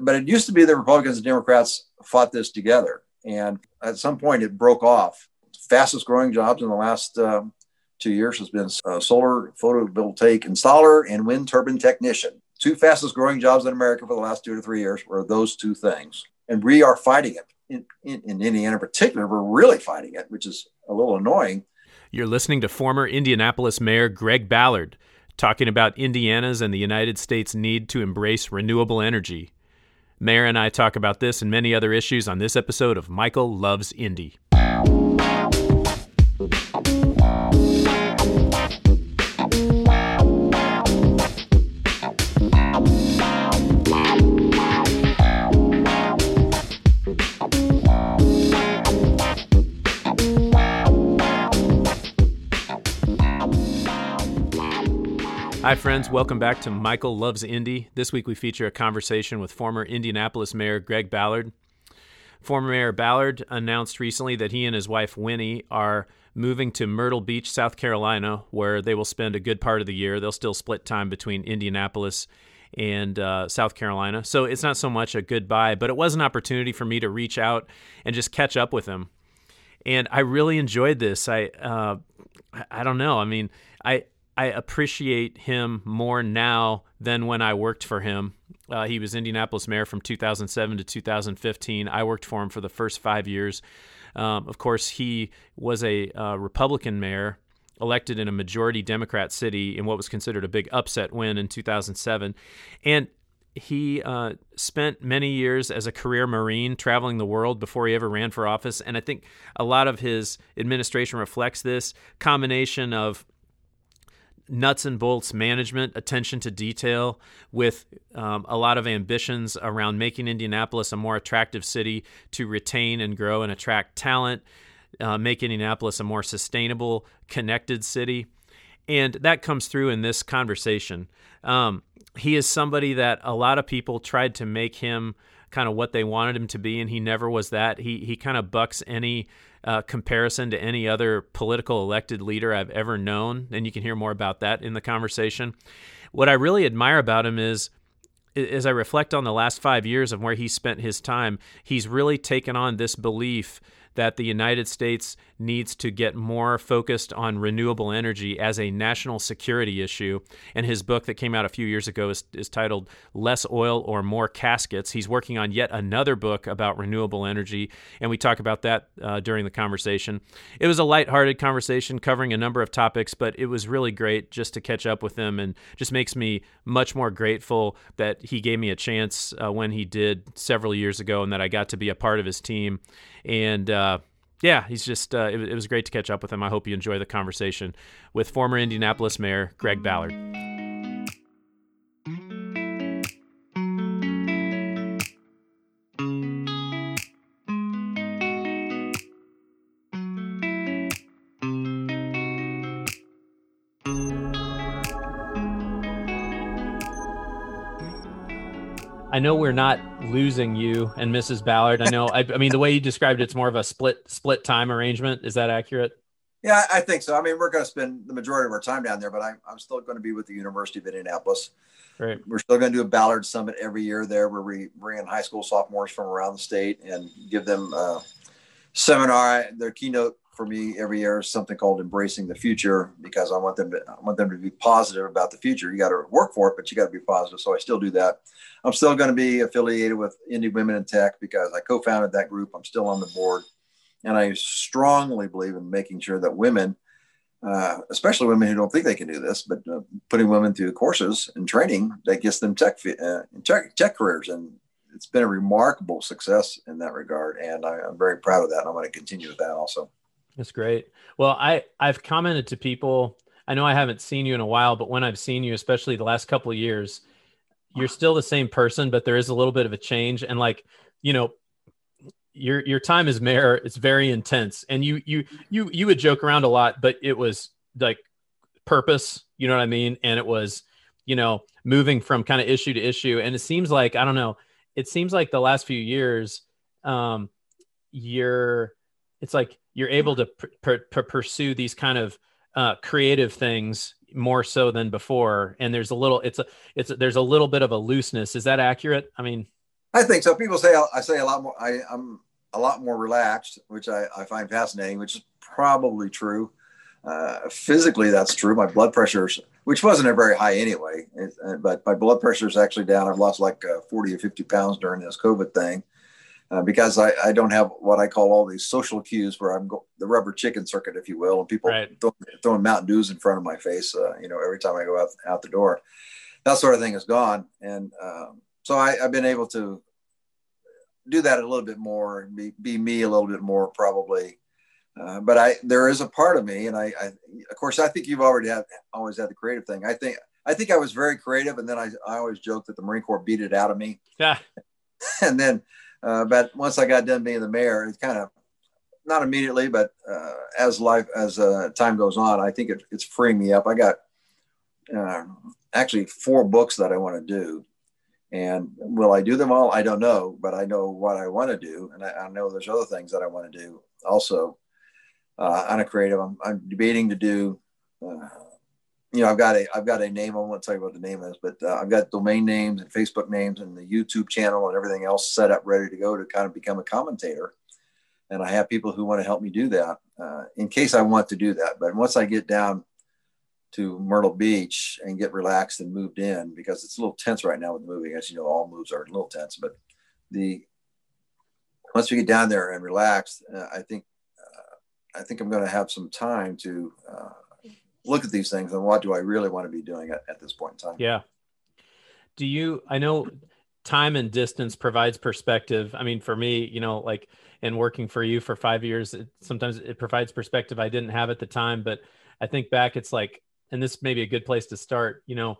but it used to be that Republicans and Democrats fought this together. And at some point, it broke off. Fastest growing jobs in the last uh, two years has been uh, solar photovoltaic installer and wind turbine technician. Two fastest growing jobs in America for the last two to three years were those two things. And we are fighting it. In, in, in Indiana in particular, we're really fighting it, which is a little annoying. You're listening to former Indianapolis Mayor Greg Ballard talking about Indiana's and the United States' need to embrace renewable energy. Mayor and I talk about this and many other issues on this episode of Michael Loves Indy. Hi, friends. Welcome back to Michael Loves Indy. This week we feature a conversation with former Indianapolis Mayor Greg Ballard. Former Mayor Ballard announced recently that he and his wife Winnie are moving to Myrtle Beach, South Carolina, where they will spend a good part of the year. They'll still split time between Indianapolis and uh, South Carolina. So it's not so much a goodbye, but it was an opportunity for me to reach out and just catch up with him. And I really enjoyed this. I, uh, I don't know. I mean, I, I appreciate him more now than when I worked for him. Uh, he was Indianapolis mayor from 2007 to 2015. I worked for him for the first five years. Um, of course, he was a uh, Republican mayor elected in a majority Democrat city in what was considered a big upset win in 2007. And he uh, spent many years as a career Marine traveling the world before he ever ran for office. And I think a lot of his administration reflects this combination of nuts and bolts management, attention to detail, with um, a lot of ambitions around making Indianapolis a more attractive city to retain and grow and attract talent, uh, make Indianapolis a more sustainable, connected city. And that comes through in this conversation. Um, he is somebody that a lot of people tried to make him kind of what they wanted him to be, and he never was that. He he kind of bucks any uh, comparison to any other political elected leader I've ever known, and you can hear more about that in the conversation. What I really admire about him is as I reflect on the last five years of where he spent his time, he's really taken on this belief that the United States needs to get more focused on renewable energy as a national security issue. And his book that came out a few years ago is, is titled Less Oil or More Caskets. He's working on yet another book about renewable energy, and we talk about that uh, during the conversation. It was a lighthearted conversation covering a number of topics, but it was really great just to catch up with him and just makes me much more grateful that he gave me a chance uh, when he did several years ago and that I got to be a part of his team. And uh, yeah, he's just, uh, it, it was great to catch up with him. I hope you enjoy the conversation with former Indianapolis Mayor Greg Ballard. I know we're not losing you and Mrs. Ballard. I know. I, I, mean, the way you described it, it's more of a split split time arrangement. Is that accurate? Yeah, I think so. I mean, we're going to spend the majority of our time down there, but I'm, I'm still going to be with the University of Indianapolis. Right. We're still going to do a Ballard Summit every year there, where we bring in high school sophomores from around the state and give them a seminar. Their keynote for me every year is something called embracing the future because I want them to I want them to be positive about the future. You got to work for it, but you got to be positive. So I still do that. I'm still going to be affiliated with Indy Women in Tech because I co-founded that group. I'm still on the board, and I strongly believe in making sure that women, uh, especially women who don't think they can do this, but uh, putting women through courses and training that gets them tech uh, tech, tech careers and it's been a remarkable success in that regard, and I, am very proud of that. And I'm going to continue with that also. That's great. Well, I I've commented to people. I know I haven't seen you in a while, but when I've seen you, especially the last couple of years, you're still the same person, but there is a little bit of a change. And like, you know, your your time as mayor, it's very intense. And you you you you would joke around a lot, but it was like purpose. You know what I mean? And it was, you know, moving from kind of issue to issue. And it seems like I don't know. It seems like the last few years, um, you're. It's like you're able to pr- pr- pursue these kind of uh, creative things more so than before and there's a little it's a it's a, there's a little bit of a looseness is that accurate i mean I think so. People say I say a lot more. I, I'm a lot more relaxed, which I, I find fascinating, which is probably true. Uh, physically, that's true. My blood pressure's, which wasn't very high anyway, it, uh, but my blood pressure is actually down. I've lost like uh, 40 or 50 pounds during this COVID thing uh, because I, I don't have what I call all these social cues where I'm go- the rubber chicken circuit, if you will, and people right. throwing, throwing Mountain Dews in front of my face, uh, you know, every time I go out, out the door. That sort of thing is gone. And um, so I, I've been able to do that a little bit more and be, be me a little bit more probably. Uh, but I, there is a part of me, and I, I, of course, I think you've already had, always had the creative thing. I think, I think I was very creative, and then I, I always joke that the Marine Corps beat it out of me. Yeah. and then, uh, but once I got done being the mayor, it kind of, not immediately, but uh, as life, as uh, time goes on, I think it, it's freeing me up. I got uh, actually four books that I want to do and will I do them all? I don't know, but I know what I want to do. And I, I know there's other things that I want to do also uh, on a creative. I'm, I'm debating to do, uh, you know, I've got a, I've got a name. I won't tell you what the name is, but uh, I've got domain names and Facebook names and the YouTube channel and everything else set up, ready to go to kind of become a commentator. And I have people who want to help me do that uh, in case I want to do that. But once I get down to Myrtle Beach and get relaxed and moved in because it's a little tense right now with moving. As you know, all moves are a little tense, but the once we get down there and relaxed, uh, I think uh, I think I'm going to have some time to uh, look at these things and what do I really want to be doing at, at this point in time. Yeah. Do you? I know time and distance provides perspective. I mean, for me, you know, like in working for you for five years, it, sometimes it provides perspective I didn't have at the time, but I think back, it's like and this may be a good place to start. You know,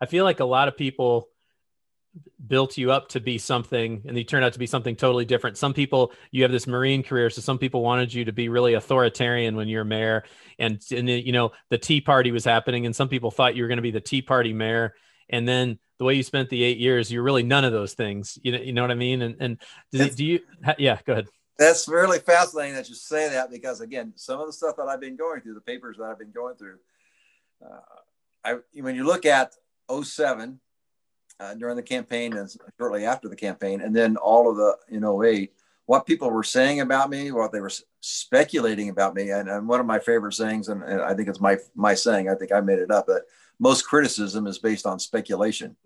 I feel like a lot of people built you up to be something and you turned out to be something totally different. Some people, you have this Marine career. So some people wanted you to be really authoritarian when you're mayor and, and you know, the tea party was happening and some people thought you were going to be the tea party mayor. And then the way you spent the eight years, you're really none of those things. You know, you know what I mean? And, and do, do you, yeah, go ahead that's really fascinating that you say that because again, some of the stuff that I've been going through, the papers that I've been going through, uh, I, when you look at 07 uh, during the campaign and shortly after the campaign, and then all of the in 08, what people were saying about me, what they were speculating about me, and, and one of my favorite sayings, and, and, I think it's my my saying, I think I made it up, that most criticism is based on speculation.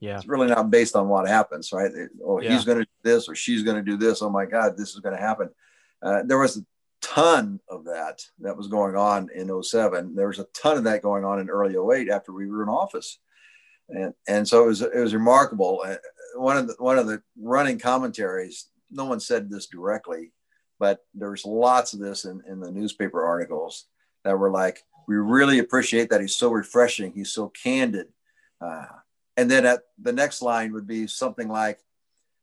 Yeah. It's really not based on what happens, right? Oh, yeah. he's going to do this or she's going to do this. Oh my God, this is going to happen. Uh, there was a ton of that that was going on in 07. There was a ton of that going on in early 08 after we were in office. And, and so it was, it was remarkable. Uh, one of the, one of the running commentaries, no one said this directly, but there's lots of this in, in the newspaper articles that were like, we really appreciate that he's so refreshing. He's so candid. Uh, and then at the next line would be something like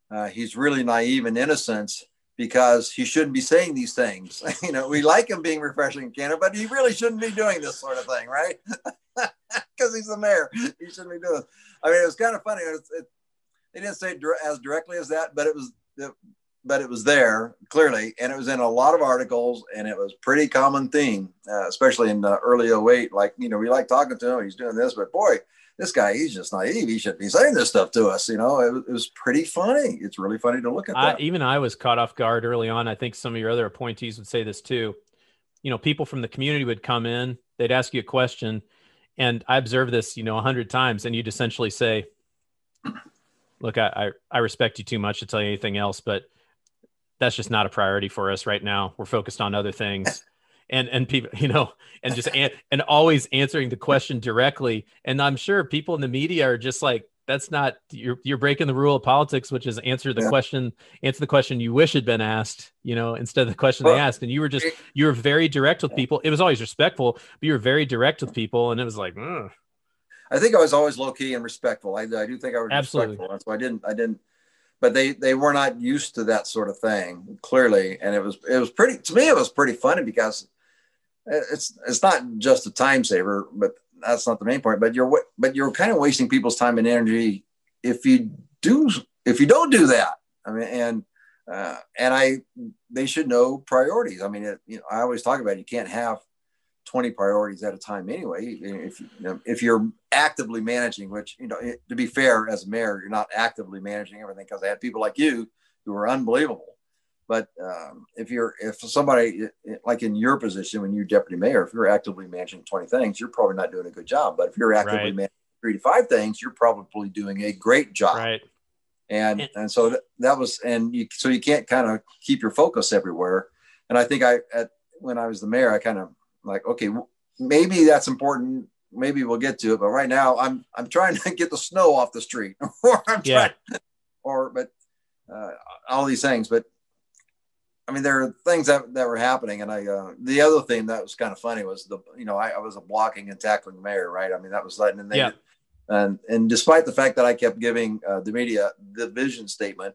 uh, he's really naive and innocent because he shouldn't be saying these things. You know we like him being refreshing candid but he really shouldn't be doing this sort of thing right? Because he's the mayor. He shouldn't be doing this i mean it was kind of funny. It, it, they didn't say it as directly as that but it was it, but it was there clearly and it was in a lot of articles and it was pretty common theme uh, especially in the early 08 like you know we like talking to him he's doing this but boy this guy, he's just naive. He shouldn't be saying this stuff to us. You know, it, it was pretty funny. It's really funny to look at. I, even I was caught off guard early on. I think some of your other appointees would say this too. You know, people from the community would come in, they'd ask you a question, and I observed this, you know, a hundred times, and you'd essentially say, "Look, I, I I respect you too much to tell you anything else, but that's just not a priority for us right now. We're focused on other things." And and people you know and just an, and always answering the question directly and i'm sure people in the media are just like that's not you're you're breaking the rule of politics which is answer the yeah. question answer the question you wish had been asked you know instead of the question well, they asked and you were just you were very direct with people it was always respectful but you were very direct with people and it was like Ugh. i think i was always low-key and respectful i, I do think i was Absolutely. respectful so i didn't i didn't but they they were not used to that sort of thing clearly and it was it was pretty to me it was pretty funny because it's it's not just a time saver, but that's not the main point. But you're but you're kind of wasting people's time and energy if you do if you don't do that. I mean, and uh, and I they should know priorities. I mean, it, you know, I always talk about it, you can't have 20 priorities at a time anyway. If you know, if you're actively managing, which you know, to be fair, as a mayor, you're not actively managing everything because I had people like you who are unbelievable. But um, if you're if somebody like in your position when you're deputy mayor, if you're actively managing 20 things, you're probably not doing a good job. But if you're actively right. managing three to five things, you're probably doing a great job. Right. And and so that, that was and you so you can't kind of keep your focus everywhere. And I think I at when I was the mayor, I kind of like okay, maybe that's important. Maybe we'll get to it, but right now I'm I'm trying to get the snow off the street, or I'm yeah. trying, or but uh, all these things. But I mean, there are things that, that were happening. And I, uh, the other thing that was kind of funny was the, you know, I, I was a blocking and tackling mayor, right? I mean, that was letting, and they, yeah. and, and despite the fact that I kept giving uh, the media the vision statement,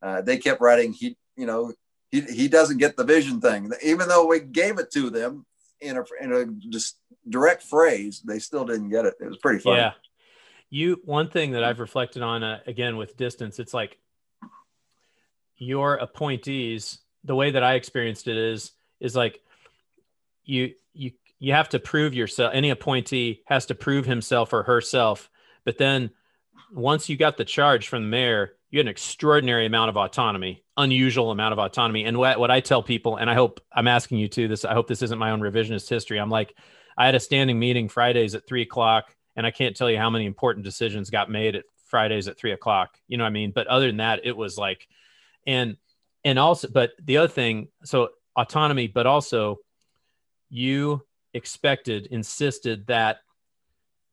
uh, they kept writing, he, you know, he, he doesn't get the vision thing, even though we gave it to them in a, in a just direct phrase, they still didn't get it. It was pretty funny. Yeah. You, one thing that I've reflected on, uh, again, with distance, it's like your appointees the way that I experienced it is is like you you you have to prove yourself. Any appointee has to prove himself or herself. But then once you got the charge from the mayor, you had an extraordinary amount of autonomy, unusual amount of autonomy. And what, what I tell people, and I hope I'm asking you to this, I hope this isn't my own revisionist history. I'm like, I had a standing meeting Fridays at three o'clock, and I can't tell you how many important decisions got made at Fridays at three o'clock. You know what I mean? But other than that, it was like, and and also but the other thing so autonomy but also you expected insisted that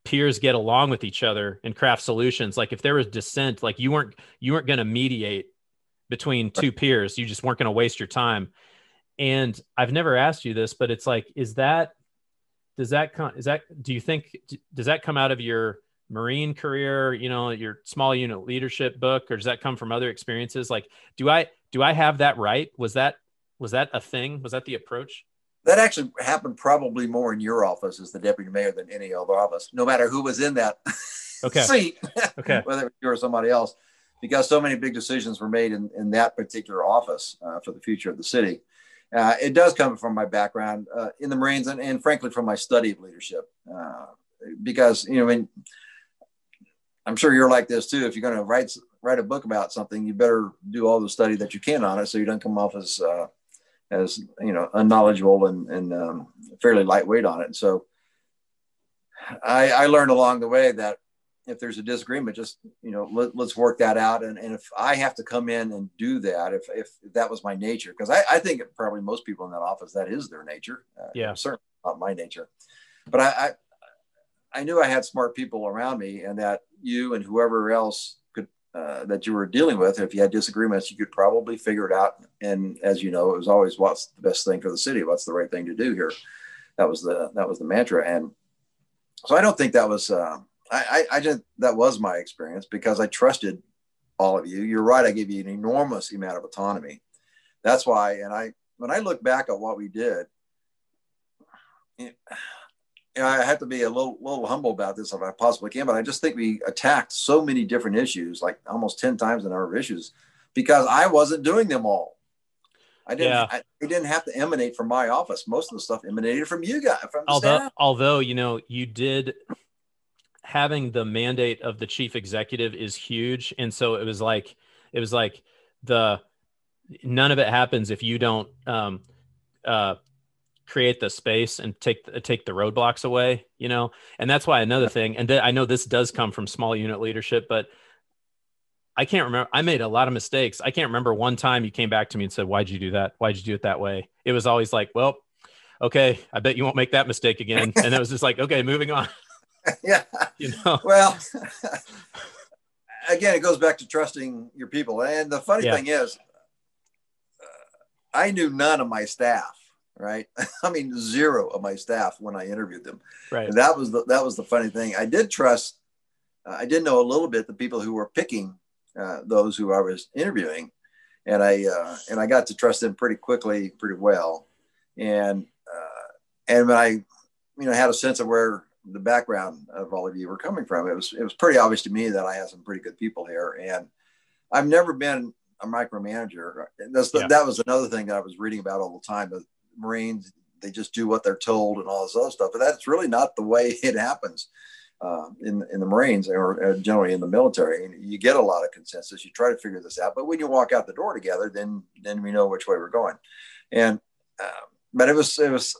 peers get along with each other and craft solutions. Like if there was dissent like you weren't you weren't going to mediate between two peers. You just weren't going to waste your time. And i've never asked you this but it's like is that does that come is that do you think does that come out of your marine career you know your small unit leadership book or does that come from other experiences like do i do I have that right? Was that was that a thing? Was that the approach? That actually happened probably more in your office as the deputy mayor than any other office, no matter who was in that okay. seat, okay. whether you or somebody else, because so many big decisions were made in, in that particular office uh, for the future of the city. Uh, it does come from my background uh, in the Marines and, and, frankly from my study of leadership. Uh, because, you know, I mean, I'm sure you're like this too. If you're going to write write a book about something, you better do all the study that you can on it, so you don't come off as uh, as you know unknowledgeable and, and um, fairly lightweight on it. And so I, I learned along the way that if there's a disagreement, just you know let, us work that out. And, and if I have to come in and do that, if if that was my nature, because I, I think probably most people in that office that is their nature. Uh, yeah, certainly not my nature. But I, I I knew I had smart people around me, and that you and whoever else uh, that you were dealing with. If you had disagreements, you could probably figure it out. And as you know, it was always what's the best thing for the city, what's the right thing to do here. That was the that was the mantra. And so I don't think that was uh, I, I I just that was my experience because I trusted all of you. You're right. I gave you an enormous amount of autonomy. That's why. And I when I look back at what we did. It, I have to be a little, little humble about this if I possibly can, but I just think we attacked so many different issues, like almost 10 times the number of issues, because I wasn't doing them all. I didn't, yeah. I, it didn't have to emanate from my office. Most of the stuff emanated from you guys, from although, staff. although, you know, you did having the mandate of the chief executive is huge. And so it was like, it was like the, none of it happens if you don't, um, uh, create the space and take take the roadblocks away you know? And that's why another thing and th- i know this does come from small unit leadership but i can't remember i made a lot of mistakes. I can't remember one time you came back to me and said why'd you do that? Why'd you do it that way? It was always like well okay i bet you won't make that mistake again. And it was just like okay moving on. Yeah. You know? Well again it goes back to trusting your people. And the funny yeah. thing is uh, i knew none of my staff right? I mean, zero of my staff when I interviewed them. Right. And that was the that was the funny thing. I did trust. Uh, I did know a little bit the people who were picking uh, those who I was interviewing, and I uh, and I got to trust them pretty quickly, pretty well. And uh, and when I, you know, had a sense of where the background of all of you were coming from, it was it was pretty obvious to me that I had some pretty good people here. And I've never been a micromanager. That's the, yeah. that was another thing that I was reading about all the time. Marines, they just do what they're told and all this other stuff. But that's really not the way it happens uh, in in the Marines or generally in the military. You get a lot of consensus. You try to figure this out, but when you walk out the door together, then then we know which way we're going. And uh, but it was it was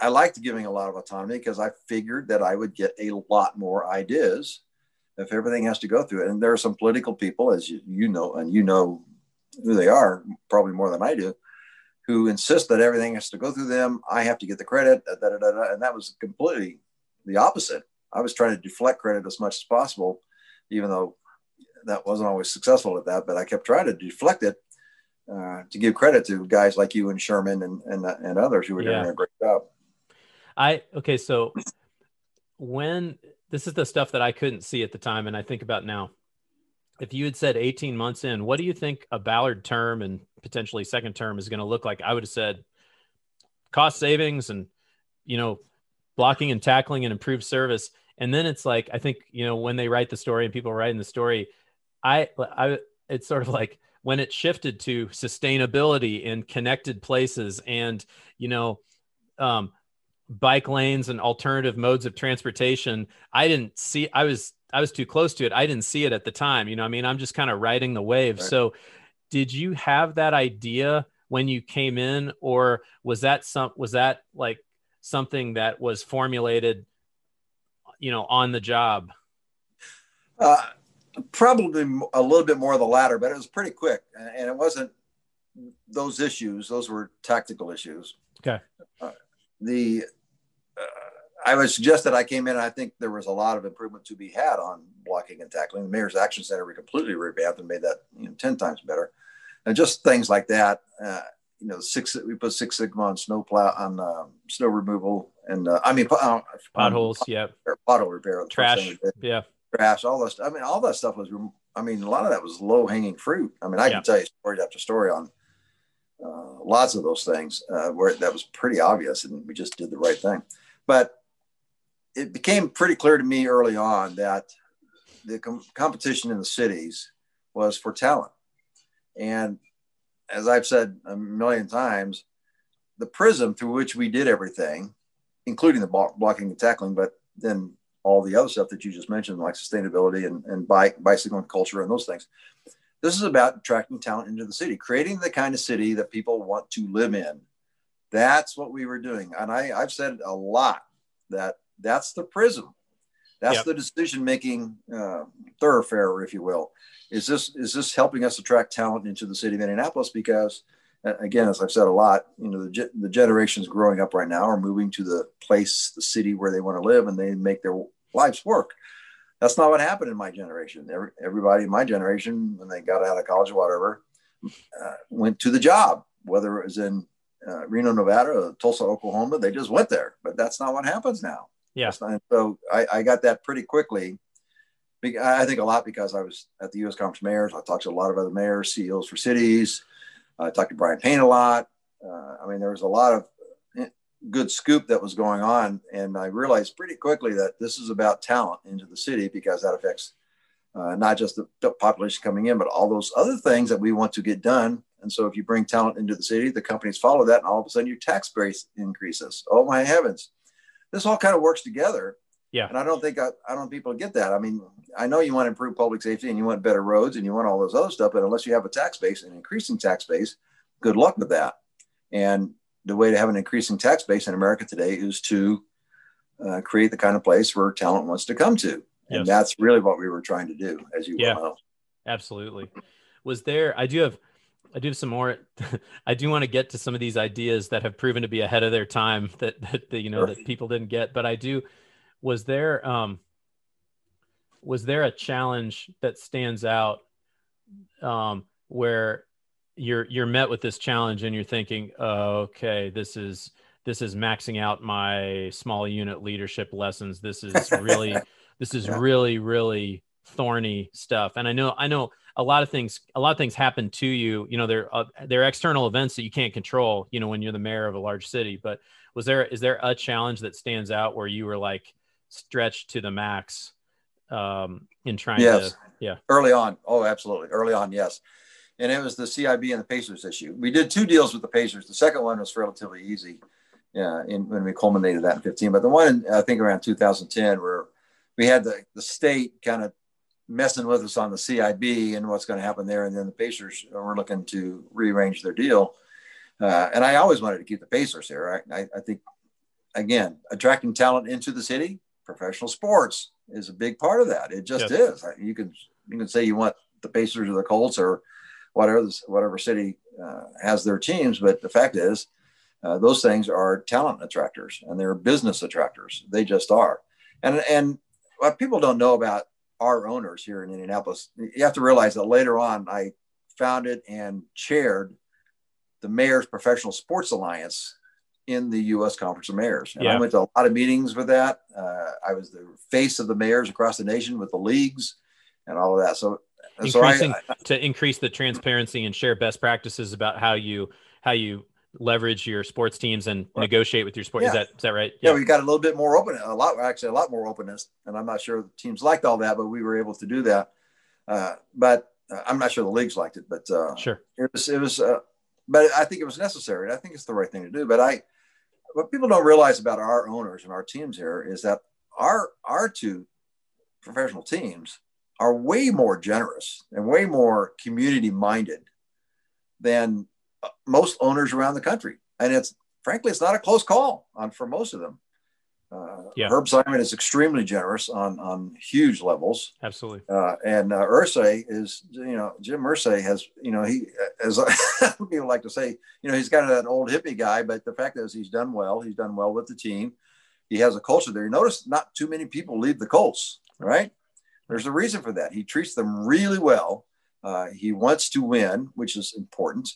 I liked giving a lot of autonomy because I figured that I would get a lot more ideas if everything has to go through it. And there are some political people, as you, you know, and you know who they are probably more than I do, who insist that everything has to go through them. I have to get the credit, da, da, da, and that was completely the opposite. I was trying to deflect credit as much as possible, even though that wasn't always successful at that. But I kept trying to deflect it uh, to give credit to guys like you and Sherman and and, and others who were yeah. doing a great job. I okay, so when this is the stuff that I couldn't see at the time, and I think about now. If you had said 18 months in, what do you think a Ballard term and potentially second term is going to look like? I would have said cost savings and you know blocking and tackling and improved service. And then it's like I think you know when they write the story and people writing the story, I I it's sort of like when it shifted to sustainability and connected places and you know um, bike lanes and alternative modes of transportation i didn't see i was i was too close to it. I didn't see it at the time you know i mean? I'm just kind of riding the wave. Right. so did you have that idea when you came in or was that some was that like something that was formulated you know on the job? Uh, probably a little bit more of the latter but it was pretty quick and it wasn't those issues those were tactical issues. Okay. Uh, the I would suggest that I came in. I think there was a lot of improvement to be had on blocking and tackling. The Mayor's Action Center we completely revamped and made that you know, ten times better, and just things like that. Uh, you know, six we put Six Sigma on snow plow on uh, snow removal, and uh, I mean uh, potholes, yeah, pothole repair, trash, yeah, trash, all that. Stuff. I mean, all that stuff was. I mean, a lot of that was low hanging fruit. I mean, I yeah. can tell you story after story on uh, lots of those things uh, where that was pretty obvious, and we just did the right thing. But it became pretty clear to me early on that the com- competition in the cities was for talent. And as I've said a million times, the prism through which we did everything, including the blocking and tackling, but then all the other stuff that you just mentioned, like sustainability and, and bike, bicycling culture and those things. This is about attracting talent into the city, creating the kind of city that people want to live in. That's what we were doing. And I, I've said a lot that that's the prism. That's yep. the decision making uh, thoroughfare, if you will. Is this is this helping us attract talent into the city of Indianapolis? Because again, as I've said a lot, you know, the, the generations growing up right now are moving to the place, the city where they want to live, and they make their lives work. That's not what happened in my generation. Every, everybody in my generation, when they got out of college or whatever, uh, went to the job, whether it was in uh, Reno, Nevada, or Tulsa, Oklahoma. They just went there. But that's not what happens now. Yeah. So I, I got that pretty quickly. I think a lot because I was at the U.S. Conference of Mayors. I talked to a lot of other mayors, CEOs for cities. I talked to Brian Payne a lot. Uh, I mean, there was a lot of eh, good scoop that was going on, and I realized pretty quickly that this is about talent into the city because that affects uh, not just the population coming in, but all those other things that we want to get done. And so, if you bring talent into the city, the companies follow that, and all of a sudden your tax base increases. Oh my heavens! This all kind of works together. Yeah. And I don't think I, I don't people get that. I mean, I know you want to improve public safety and you want better roads and you want all those other stuff, but unless you have a tax base, an increasing tax base, good luck with that. And the way to have an increasing tax base in America today is to uh, create the kind of place where talent wants to come to. And yes. that's really what we were trying to do, as you yeah, well know. Absolutely. Was there, I do have, I do have some more. I do want to get to some of these ideas that have proven to be ahead of their time that, that, that you know, sure. that people didn't get, but I do, was there, um, was there a challenge that stands out, um, where you're, you're met with this challenge and you're thinking, oh, okay, this is, this is maxing out my small unit leadership lessons. This is really, this is yeah. really, really thorny stuff. And I know, I know a lot of things a lot of things happen to you you know there uh, there are external events that you can't control you know when you're the mayor of a large city but was there is there a challenge that stands out where you were like stretched to the max um in trying yes. to yeah. Early on. Oh absolutely. Early on yes. And it was the cib and the pacers issue. We did two deals with the pacers. The second one was relatively easy Yeah, in, when we culminated that in 15. But the one I think around 2010 where we had the, the state kind of messing with us on the CIB and what's going to happen there. And then the Pacers were looking to rearrange their deal. Uh, and I always wanted to keep the Pacers here. I, I, I, think, again, attracting talent into the city, professional sports is a big part of that. It just yes. is. You can you can say you want the Pacers or the Colts or whatever whatever city uh, has their teams, but the fact is, uh, those things are talent attractors and they're business attractors. They just are. And and what people don't know about our owners here in Indianapolis, you have to realize that later on I founded and chaired the Mayor's Professional Sports Alliance in the U.S. Conference of Mayors. And yeah. I went to a lot of meetings with that. Uh, I was the face of the mayors across the nation with the leagues and all of that. So, increasing so I, I, to increase the transparency and share best practices about how you how you leverage your sports teams and right. negotiate with your sport. Yeah. Is that is that right? Yeah. yeah, we got a little bit more open, a lot actually a lot more openness, and I'm not sure the teams liked all that, but we were able to do that. Uh, but uh, I'm not sure the leagues liked it, but uh, sure, it was it was. Uh, but I think it was necessary. I think it's the right thing to do. But I, what people don't realize about our owners and our teams here is that our our two professional teams are way more generous and way more community minded than most owners around the country. And it's frankly, it's not a close call on for most of them. Uh, yeah. Herb Simon is extremely generous on on huge levels. Absolutely. Uh, and uh, Irsay is, you know, Jim Irsay has, you know, he, as people like to say, you know, he's kind of that old hippie guy, but the fact is he's done well. He's done well with the team. He has a culture there. You notice not too many people leave the Colts, right? There's a reason for that. He treats them really well. Uh, he wants to win, which is important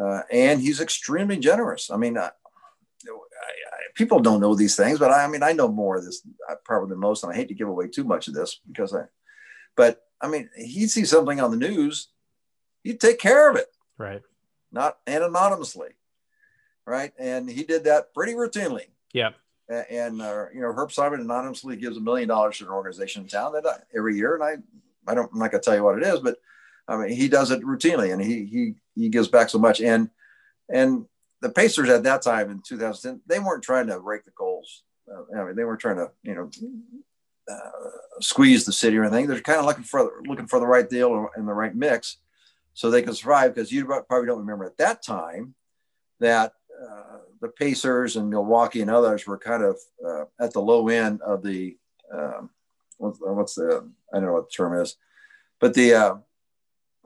uh, and he's extremely generous. I mean, I, I, people don't know these things, but I, I, mean, I know more of this uh, probably than most, and I hate to give away too much of this because I, but I mean, he'd see something on the news, he'd take care of it, right? Not and anonymously, right? And he did that pretty routinely. Yeah. And, uh, you know, Herb Simon anonymously gives a million dollars to an organization in town that I, every year, and I, I don't, I'm not going to tell you what it is, but I mean, he does it routinely, and he he he gives back so much. And and the Pacers at that time in 2010, they weren't trying to rake the coals. Uh, I mean, they weren't trying to you know uh, squeeze the city or anything. They're kind of looking for looking for the right deal and the right mix, so they could survive. Because you probably don't remember at that time that uh, the Pacers and Milwaukee and others were kind of uh, at the low end of the um, what's, what's, the I don't know what the term is, but the uh,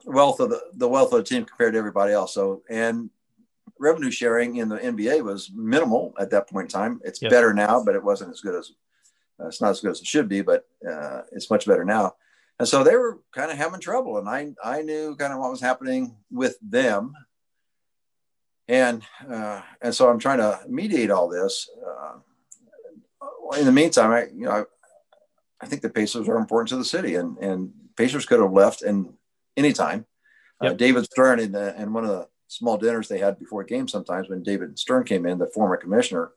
wealth of the, the wealth of the team compared to everybody else. So, and revenue sharing in the NBA was minimal at that point in time. It's yep. better now, but it wasn't as good as uh, it's not as good as it should be, but uh, it's much better now. And so they were kind of having trouble, and I I knew kind of what was happening with them, and uh, and so I'm trying to mediate all this. Uh, in the meantime, I you know I, I think the Pacers are important to the city, and and Pacers could have left and anytime. Uh, yep. Uh, David Stern in, the, in one of the small dinners they had before games sometimes when David Stern came in, the former commissioner,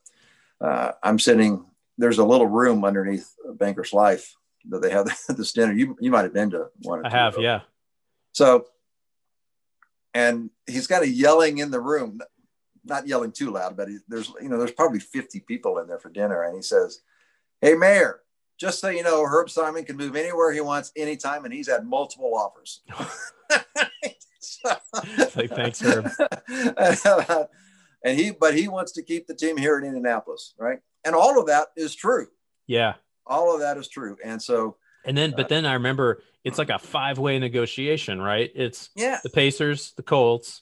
uh, I'm sitting, there's a little room underneath Bankers Life that they have this dinner. You, you might have been to one. I have, yeah. So, and he's kind of yelling in the room, not yelling too loud, but he, there's, you know, there's probably 50 people in there for dinner. And he says, Hey, Mayor, just so you know, Herb Simon can move anywhere he wants, anytime, and he's had multiple offers. like, thanks, Herb. and he, but he wants to keep the team here in Indianapolis, right? And all of that is true. Yeah, all of that is true. And so, and then, but uh, then I remember it's like a five-way negotiation, right? It's yeah, the Pacers, the Colts,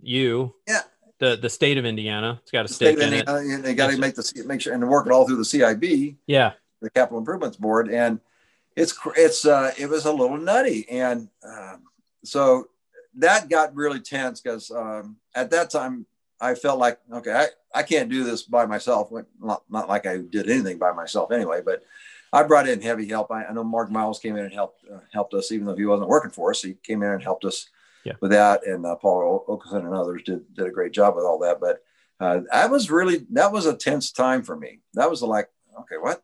you, yeah, the the state of Indiana. It's got a stake in Indiana, it. They got to make the make sure and work it all through the CIB. Yeah, the capital improvements board and it's it's uh, it was a little nutty and um, so that got really tense because um, at that time i felt like okay I, I can't do this by myself not, not like i did anything by myself anyway but i brought in heavy help. I, I know mark miles came in and helped uh, helped us even though he wasn't working for us he came in and helped us yeah. with that and uh, paul Okeson and others did, did a great job with all that but uh, that was really that was a tense time for me. That was like okay what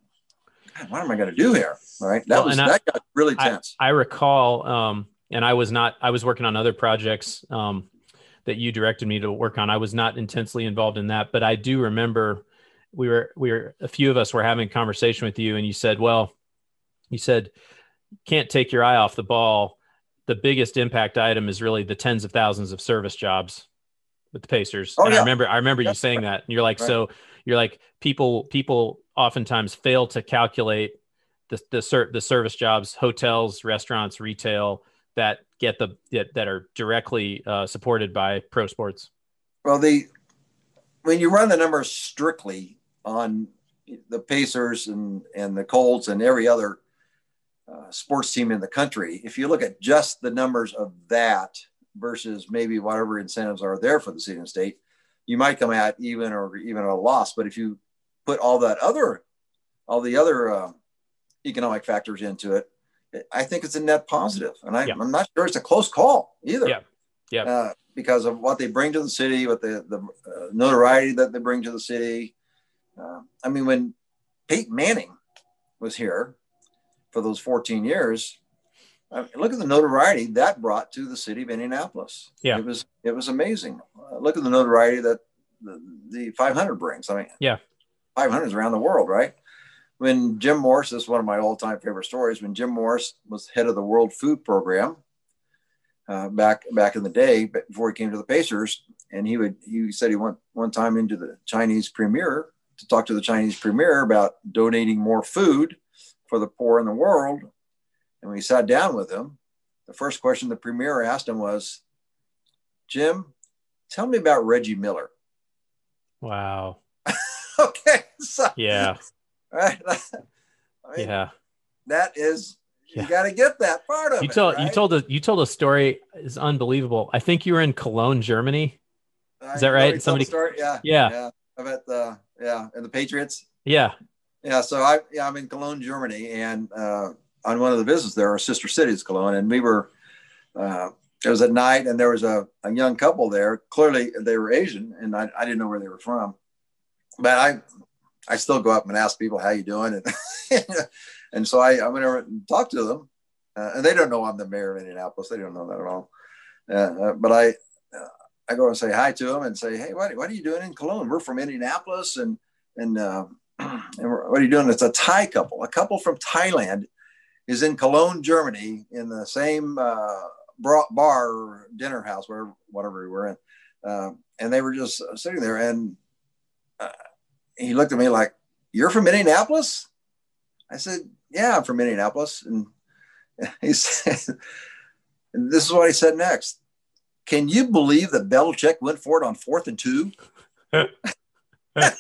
what am I going to do here? All right. That well, was, that got really tense. I, I recall, um, and I was not, I was working on other projects, um, that you directed me to work on. I was not intensely involved in that, but I do remember we were we were a few of us were having a conversation with you, and you said, "Well, you said can't take your eye off the ball. The biggest impact item is really the tens of thousands of service jobs with the Pacers." Oh, and yeah. I remember I remember you That's saying that, and you're like, Right. "So you're like people people oftentimes fail to calculate the the ser- the service jobs, hotels, restaurants, retail that get the that, that are directly uh, supported by pro sports." Well, the when you run the numbers strictly on the Pacers and and the Colts and every other uh, sports team in the country, if you look at just the numbers of that versus maybe whatever incentives are there for the city and state, you might come out even or even at a loss. But if you put all that other all the other uh, economic factors into it, I think it's a net positive, and I, Yeah. I'm not sure it's a close call either. Yeah. Yeah. Uh, because of what they bring to the city, what the the uh, notoriety that they bring to the city. Uh, I mean, when Peyton Manning was here for those 14 years, uh, look at the notoriety that brought to the city of Indianapolis. Yeah. it was it was amazing. Uh, look at the notoriety that the, the 500 brings. I mean, Yeah. 500 is around the world, right? When Jim Morris, this is one of my all-time favorite stories. When Jim Morris was head of the World Food Program, uh, back back in the day, before he came to the Pacers, and he would he said he went one time into the Chinese premier to talk to the Chinese premier about donating more food for the poor in the world. And when he sat down with him, the first question the premier asked him was, "Jim, tell me about Reggie Miller." Wow. okay, so Yeah. right, I mean, Yeah. that is Yeah. you got to get that part of You it. told you told a you told a story is unbelievable. I think you were in Cologne, Germany. Is that right? Somebody- yeah, Yeah. yeah. About the yeah, and the Patriots. Yeah. Yeah, so I yeah I'm in Cologne, Germany, and uh, on one of the visits there, our sister city is Cologne, and we were. Uh, it was at night, and there was a, a young couple there. Clearly, they were Asian, and I, I didn't know where they were from. But I I still go up and ask people how you doing, and and so I I went over and talked to them, uh, and they don't know I'm the mayor of Indianapolis. They don't know that at all. Uh, uh, but I uh, I go and say hi to them and say, hey, what, what are you doing in Cologne? We're from Indianapolis, and and uh, and what are you doing? It's a Thai couple. A couple from Thailand is in Cologne, Germany, in the same uh, bar or dinner house, whatever, whatever we were in. Uh, and they were just sitting there, and uh, he looked at me like, "You're from Indianapolis?" I said, "Yeah, I'm from Indianapolis." And he said, and "This is what he said next." Can you believe that Belichick went for it on fourth and two?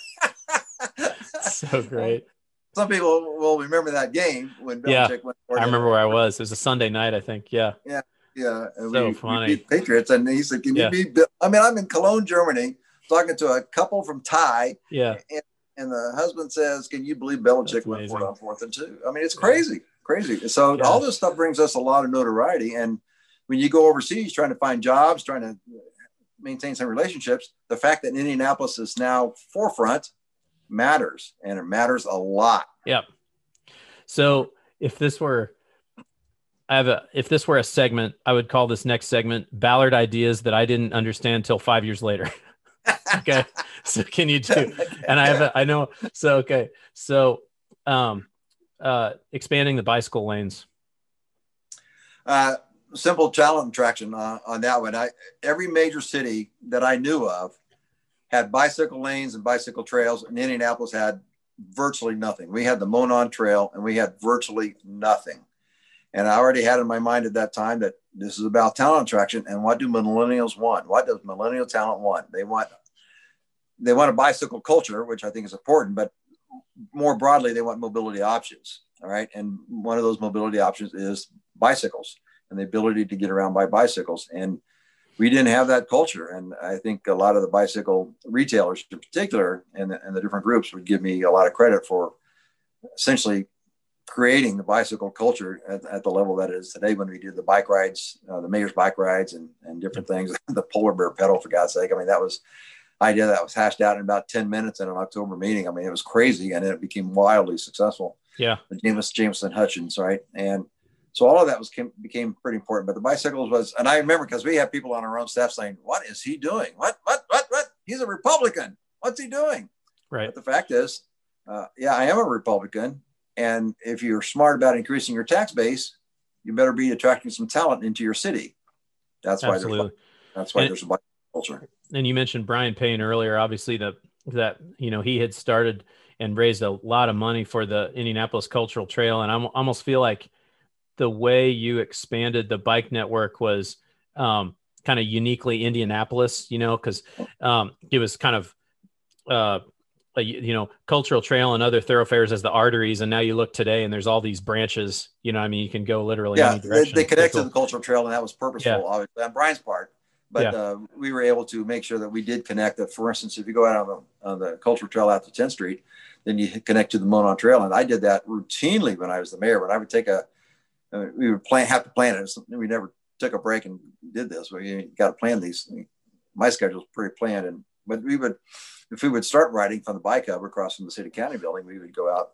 So great. Some people will remember that game when Belichick Yeah, went. I remember where I was. It was a Sunday night, I think. Yeah. Yeah, Yeah. and So we, funny. we beat Patriots, and he said, "Can Yeah. you beat?" Bill-" I mean, I'm in Cologne, Germany, talking to a couple from Thai, Yeah. and the husband says, "Can you believe Belichick went for it on fourth and two? I mean, it's crazy, crazy. So Yeah. all this stuff brings us a lot of notoriety, and when you go overseas trying to find jobs, trying to maintain some relationships, the fact that Indianapolis is now forefront matters, and it matters a lot. Yep. So if this were I have a if this were a segment, I would call this next segment Ballard ideas that I didn't understand till five years later. okay. So can you do and I have a, I know so okay. So um uh expanding the bicycle lanes. uh, simple talent attraction uh, on that one. I every major city that I knew of had bicycle lanes and bicycle trails, and Indianapolis had virtually nothing. We had the Monon Trail, and we had virtually nothing. And I already had in my mind at that time that this is about talent attraction. And what do millennials want? What does millennial talent want? They want they want a bicycle culture, which I think is important, but more broadly, they want mobility options. All right. And one of those mobility options is bicycles and the ability to get around by bicycles. And we didn't have that culture. And I think a lot of the bicycle retailers in particular and the, and the different groups would give me a lot of credit for essentially creating the bicycle culture at, at the level that it is today when we did the bike rides, uh, the mayor's bike rides and, and different things, the polar bear pedal, for God's sake. I mean, that was idea that was hashed out in about 10 minutes in an October meeting. I mean, it was crazy and it became wildly successful. Yeah. The James Jameson Hutchins, right? And so all of that was came, became pretty important. But the bicycles was, and I remember because we had people on our own staff saying, "What is he doing? What? What? What? What? He's a Republican. What's he doing?" Right. But the fact is, uh, yeah, I am a Republican. And if you're smart about increasing your tax base, you better be attracting some talent into your city. That's why Absolutely. there's that's why And- there's a bicycle culture. and you mentioned Brian Payne earlier. Obviously, that that you know he had started and raised a lot of money for the Indianapolis Cultural Trail, and I almost feel like the way you expanded the bike network was um, kind of uniquely Indianapolis. You know, because um, it was kind of uh, a, you know cultural trail and other thoroughfares as the arteries, and now you look today and there's all these branches. You know, I mean, you can go literally Yeah, any they, direction. they connect Cool. the cultural trail, and that was purposeful, Yeah. obviously, on Brian's part. But Yeah. uh, we were able to make sure that we did connect. That, for instance, if you go out on the, on the cultural trail out to 10th Street, then you connect to the Monon Trail, and I did that routinely when I was the mayor. When I would take a, uh, we would plan have to plan it. Something We never took a break and did this. We got to plan these. My schedule is pretty planned, and but we would, if we would start riding from the bike hub across from the city county building, we would go out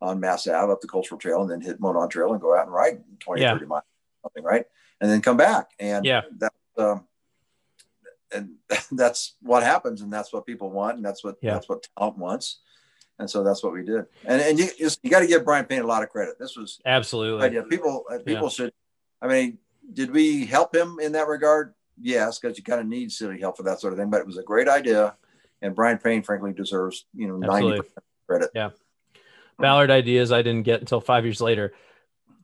on Mass Ave up the Cultural Trail and then hit Monon Trail and go out and ride 20, Yeah. 30 miles, something, right? And then come back. And Yeah. that, um, and that's what happens, and that's what people want, and that's what Yeah. that's what talent wants, and so that's what we did. And and you you, you got to give Brian Payne a lot of credit. This was Absolutely. idea. People uh, people should. I mean, did we help him in that regard? Yes, because you kind of need city help for that sort of thing. But it was a great idea, and Brian Payne, frankly, deserves you know ninety credit. Yeah. Ballard ideas I didn't get until five years later.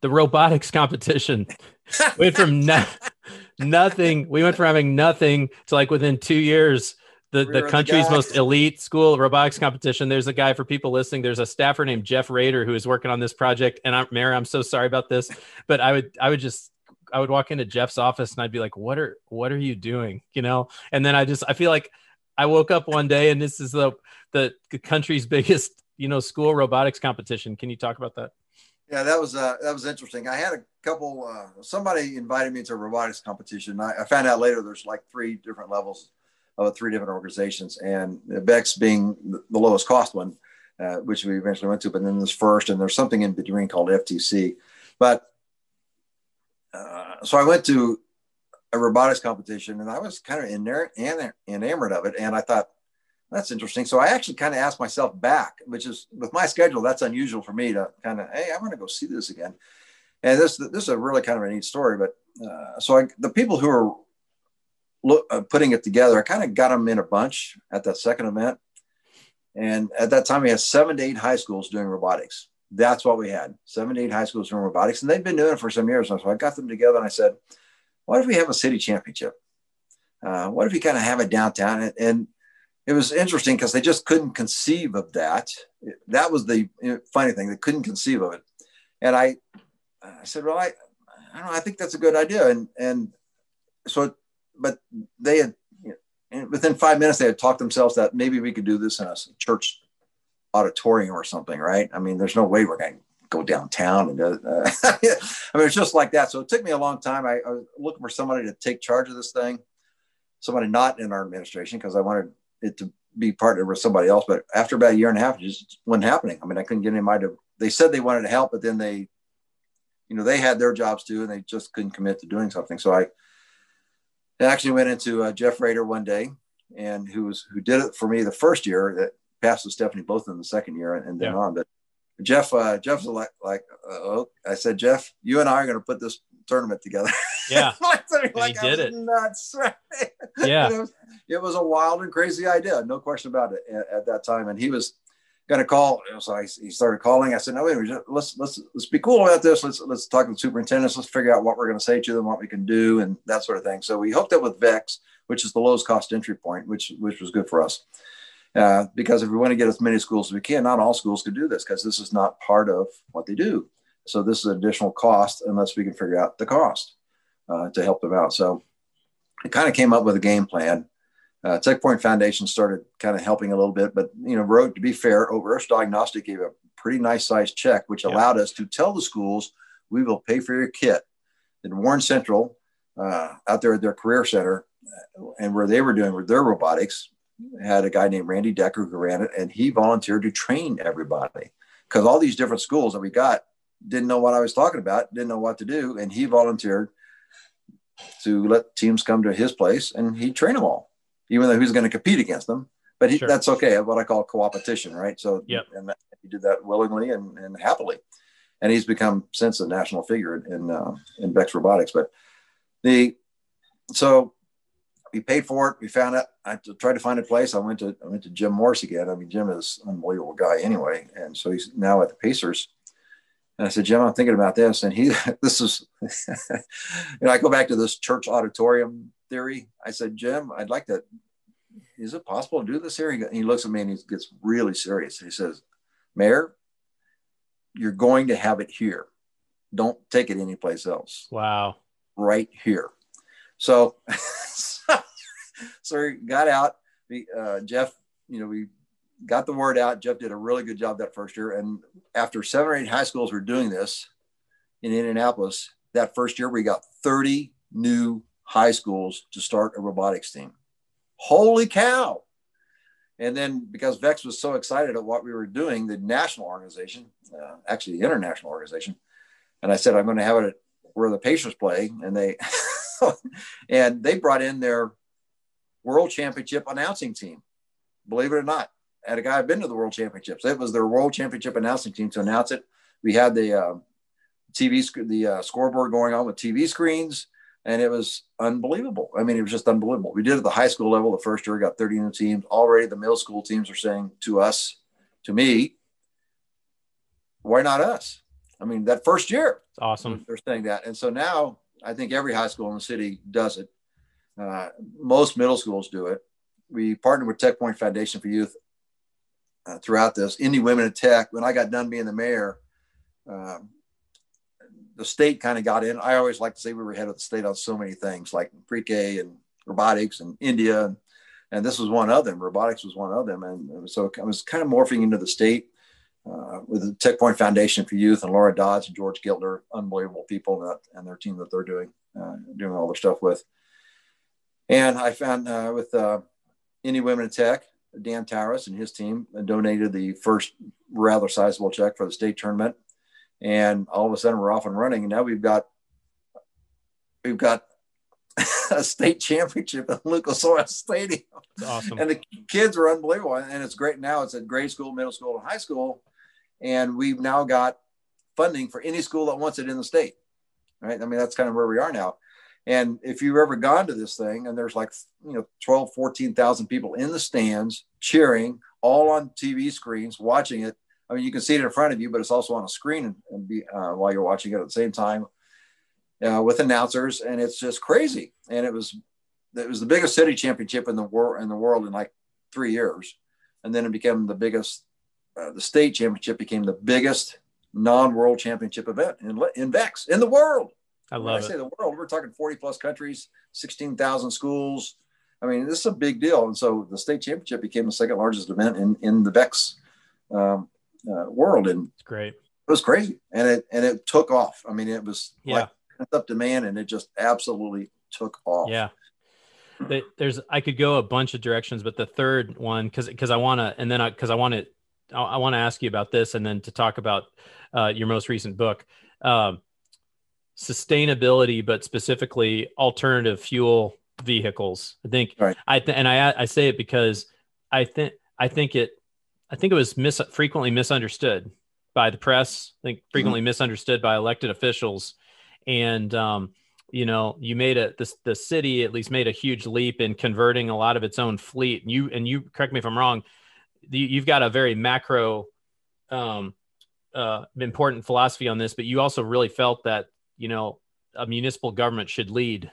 The robotics competition went from no, nothing. We went from having nothing to like within two years, the, the were the country's most elite school robotics competition. There's a guy for people listening. There's a staffer named Jeff Rader who is working on this project. And I'm Mary, I'm so sorry about this, but I would I would just I would walk into Jeff's office and I'd be like, what are what are you doing? You know? And then I just I feel like I woke up one day and this is the the country's biggest you know school robotics competition. Can you talk about that? Yeah, that was uh, that was interesting. I had a couple. Uh, somebody invited me to a robotics competition. I, I found out later there's like three different levels of three different organizations, and Vex being the lowest cost one, uh, which we eventually went to. But then there's first, and there's something in between called FTC. But uh, so I went to a robotics competition, and I was kind of enamored, enamored of it, and I thought. That's interesting. So I actually kind of asked myself back, which is with my schedule, that's unusual for me to kind of, hey, I want to go see this again. And this this is a really kind of a neat story. But uh, so I, the people who are look, uh, putting it together, I kind of got them in a bunch at that second event. And at that time, we had seven to eight high schools doing robotics. That's what we had seven to eight high schools doing robotics. And they've been doing it for some years. So I got them together and I said, what if we have a city championship? Uh, what if we kind of have it downtown? And, and it was interesting because they just couldn't conceive of that. That was the funny thing; they couldn't conceive of it. And I, I said, "Well, I, I don't know. I think that's a good idea." And and so, but they had you know, within five minutes they had talked themselves that maybe we could do this in a church auditorium or something, right? I mean, there's no way we're going to go downtown and uh, I mean it's just like that. So it took me a long time. I, I was looking for somebody to take charge of this thing, somebody not in our administration because I wanted it to be partnered with somebody else. But after about a year and a half, it just wasn't happening. I mean, I couldn't get anybody to. They said they wanted to help, but then they, you know, they had their jobs too, and they just couldn't commit to doing something. So I actually went into uh, Jeff Rader one day, and who was who did it for me the first year that passed with Stephanie both in the second year and, and then Yeah. on. But Jeff, uh, Jeff's like, like uh, oh, I said, Jeff, you and I are going to put this tournament together. Yeah. like, he did I it. was Nuts. Right? Yeah. it, was, it was a wild and crazy idea, no question about it at, at that time. And he was going to call. So I, he started calling. I said, "No, wait, let's let's let's be cool about this. Let's let's talk to the superintendents. Let's figure out what we're going to say to them, what we can do, and that sort of thing." So we hooked up with Vex, which is the lowest cost entry point, which which was good for us. Uh, because if we want to get as many schools as we can, not all schools could do this because this is not part of what they do. So this is an additional cost unless we can figure out the cost uh, to help them out. So it kind of came up with a game plan. Uh, Tech Foundation started kind of helping a little bit, but you know, Road to be fair, Overrush Diagnostic gave a pretty nice sized check, which Yeah. allowed us to tell the schools we will pay for your kit. In Warren Central, uh, out there at their career center, uh, and where they were doing with their robotics, had a guy named Randy Decker who ran it, and he volunteered to train everybody because all these different schools that we got didn't know what I was talking about, didn't know what to do, and he volunteered to let teams come to his place and he'd train them all, even though was going to compete against them. but he, sure. that's okay. What I call co-opetition, right? So, yeah, and he did that willingly and, and happily, and he's become since a national figure in uh, in Vex Robotics. But the so we paid for it. We found it. I tried to find a place. I went to I went to Jim Morris again. I mean, Jim is an unbelievable guy anyway, and so he's now at the Pacers. And I said, Jim, I'm thinking about this. And he, this is, you know, I go back to this church auditorium theory. I said, Jim, I'd like to, is it possible to do this here? He, he looks at me and he gets really serious. He says, Mayor, you're going to have it here. Don't take it anyplace else. Wow. Right here. So, so we got out. We, uh, Jeff, you know, we got the word out. Jeff did a really good job that first year. And after seven or eight high schools were doing this in Indianapolis, that first year we got 30 new high schools to start a robotics team. Holy cow. And then because Vex was so excited at what we were doing, the national organization, uh, actually the international organization, and I said, I'm going to have it where the Pacers play. And they, and they brought in their world championship announcing team, believe it or not had a guy been to the World Championships. It was their World Championship announcing team to announce it. We had the uh, TV the uh, scoreboard going on with TV screens, and it was unbelievable. I mean, it was just unbelievable. We did it at the high school level. The first year, got 30 new teams. Already, the middle school teams are saying to us, to me, why not us? I mean, that first year, it's awesome. They're saying that, and so now I think every high school in the city does it. Uh, most middle schools do it. We partner with Tech Point Foundation for Youth uh, throughout this. Indy Women in Tech, when I got done being the mayor, uh, the state kind of got in. I always like to say we were ahead of the state on so many things like pre-K and robotics and India. And this was one of them. Robotics was one of them. And so I was kind of morphing into the state uh, with the Tech Point Foundation for Youth and Laura Dodds and George Giltner, unbelievable people that, and their team that they're doing, uh, doing all their stuff with. And I found uh, with uh, Indy Women in Tech, Dan Taras and his team donated the first rather sizable check for the state tournament. And all of a sudden we're off and running. And now we've got we've got a state championship at Lucas Oil Stadium. awesome. And the kids are unbelievable. And it's great now. It's at grade school, middle school, and high school. And we've now got funding for any school that wants it in the state. Right. I mean, that's kind of where we are now. And if you've ever gone to this thing and there's like, you know, 12, 14,000 people in the stands cheering, all on TV screens, watching it. I mean, you can see it in front of you, but it's also on a screen and, be, uh, while you're watching it at the same time uh, with announcers. And it's just crazy. And it was, it was the biggest city championship in the world in the world in like three years. And then it became the biggest, uh, the state championship became the biggest non-world championship event in, in Vex in the world. I love when I say the world, we're talking 40 plus countries, 16,000 schools. I mean, this is a big deal. And so the state championship became the second largest event in, in the VEX um, uh, world. And it's great. It was crazy. And it, and it took off. I mean, it was yeah. like up demand and it just absolutely took off. Yeah. There's, I could go a bunch of directions, but the third one, cause, cause I want to, and then I, cause I want to, I want to ask you about this and then to talk about uh, your most recent book. Um, sustainability, but specifically alternative fuel vehicles. I think right. I th- and I I say it because I think I think it I think it was mis- frequently misunderstood by the press. I think frequently mm-hmm. misunderstood by elected officials, and um, you know, you made a the the city at least made a huge leap in converting a lot of its own fleet. And you and you correct me if I'm wrong. You, have got a very macro, um, uh, important philosophy on this, but you also really felt that you know a municipal government should lead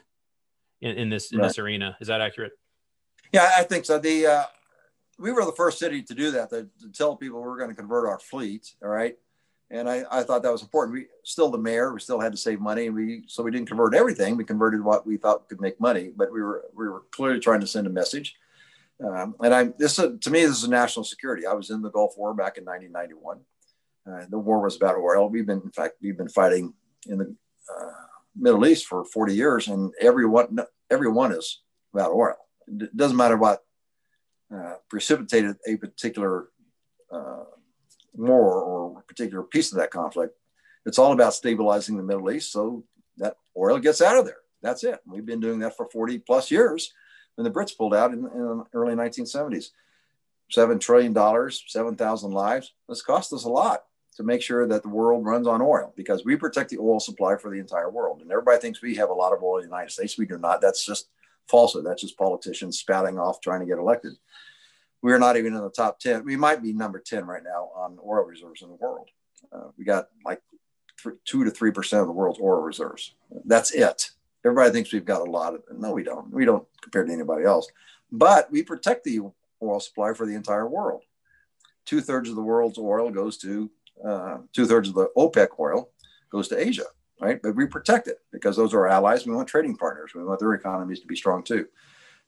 in, in this in this arena. Is that accurate? Yeah, I think so. The uh, we were the first city to do that to, to tell people we are going to convert our fleet. All right. And I, I thought that was important. We still the mayor, we still had to save money. And we so we didn't convert everything. We converted what we thought could make money, but we were we were clearly trying to send a message. Um, and I'm this uh, to me this is national security. I was in the Gulf War back in 1991. Uh, the war was about oil. We've been in fact we've been fighting in the uh, Middle East for 40 years, and everyone everyone is about oil. It doesn't matter what uh, precipitated a particular uh, war or particular piece of that conflict. It's all about stabilizing the Middle East so that oil gets out of there. That's it. We've been doing that for 40 plus years when the Brits pulled out in, in the early 1970s. seven trillion dollars, seven thousand lives. This cost us a lot to make sure that the world runs on oil because we protect the oil supply for the entire world. And everybody thinks we have a lot of oil in the United States. We do not. That's just falsehood. That's just politicians spouting off trying to get elected. We're not even in the top 10. We might be number 10 right now on oil reserves in the world. Uh, we got like two to 3% of the world's oil reserves. That's it. Everybody thinks we've got a lot of it. No, we don't. We don't compared to anybody else. But we protect the oil supply for the entire world. Two thirds of the world's oil goes to uh, two thirds of the OPEC oil goes to Asia, right? But we protect it because those are our allies. We want trading partners. We want their economies to be strong too.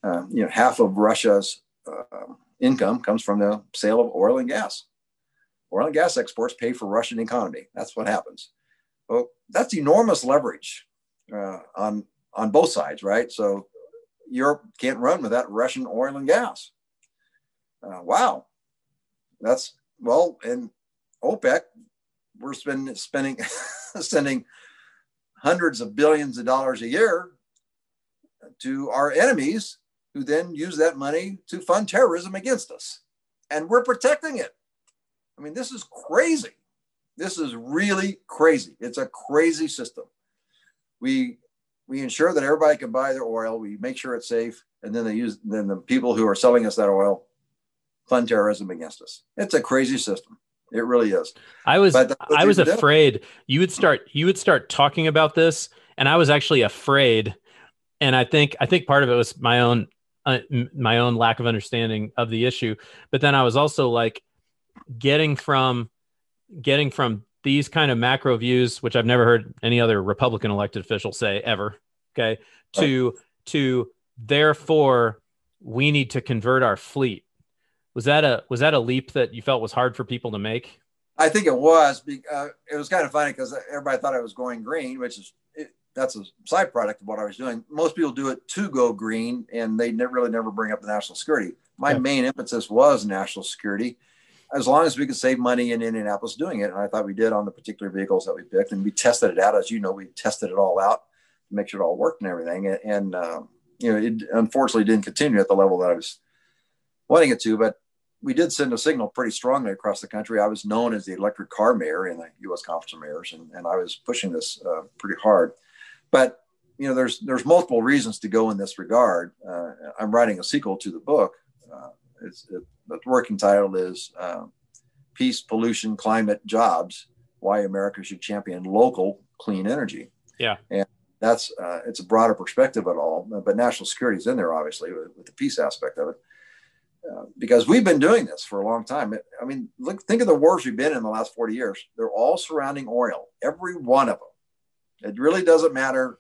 Uh, you know, half of Russia's uh, income comes from the sale of oil and gas. Oil and gas exports pay for Russian economy. That's what happens. Well, that's enormous leverage uh, on on both sides, right? So Europe can't run without Russian oil and gas. Uh, wow, that's well, and OPEC, we're spending spending sending hundreds of billions of dollars a year to our enemies, who then use that money to fund terrorism against us, and we're protecting it. I mean, this is crazy. This is really crazy. It's a crazy system. We we ensure that everybody can buy their oil. We make sure it's safe, and then they use then the people who are selling us that oil fund terrorism against us. It's a crazy system. It really is. I was I was afraid you would start you would start talking about this, and I was actually afraid. And I think I think part of it was my own uh, my own lack of understanding of the issue, but then I was also like getting from getting from these kind of macro views, which I've never heard any other Republican elected official say ever. Okay, to right. to therefore we need to convert our fleet was that a was that a leap that you felt was hard for people to make? I think it was. Uh, it was kind of funny because everybody thought I was going green, which is it, that's a side product of what I was doing. Most people do it to go green, and they never really never bring up the national security. My yeah. main emphasis was national security, as long as we could save money in Indianapolis doing it, and I thought we did on the particular vehicles that we picked, and we tested it out. As you know, we tested it all out to make sure it all worked and everything. And, and uh, you know, it unfortunately didn't continue at the level that I was wanting it to, but we did send a signal pretty strongly across the country. I was known as the electric car mayor in the U.S. Conference of Mayors, and, and I was pushing this uh, pretty hard. But you know, there's there's multiple reasons to go in this regard. Uh, I'm writing a sequel to the book. Uh, it's, it, the working title is uh, "Peace, Pollution, Climate, Jobs: Why America Should Champion Local Clean Energy." Yeah, and that's uh, it's a broader perspective of it all, but national security is in there obviously with, with the peace aspect of it. Uh, because we've been doing this for a long time. I mean, look, think of the wars we've been in the last 40 years. They're all surrounding oil, every one of them. It really doesn't matter,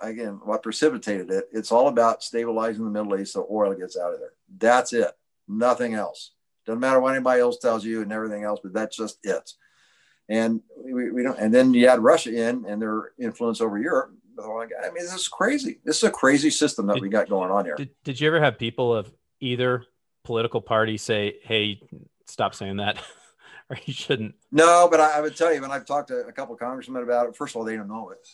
again, what precipitated it. It's all about stabilizing the Middle East so oil gets out of there. That's it. Nothing else. Doesn't matter what anybody else tells you and everything else, but that's just it. And we, we don't. And then you add Russia in and their influence over Europe. I mean, this is crazy. This is a crazy system that did, we got going on here. Did, did you ever have people of either political party say, "Hey, stop saying that," or you shouldn't? No, but I, I, would tell you when I've talked to a couple of congressmen about it. First of all, they don't know it.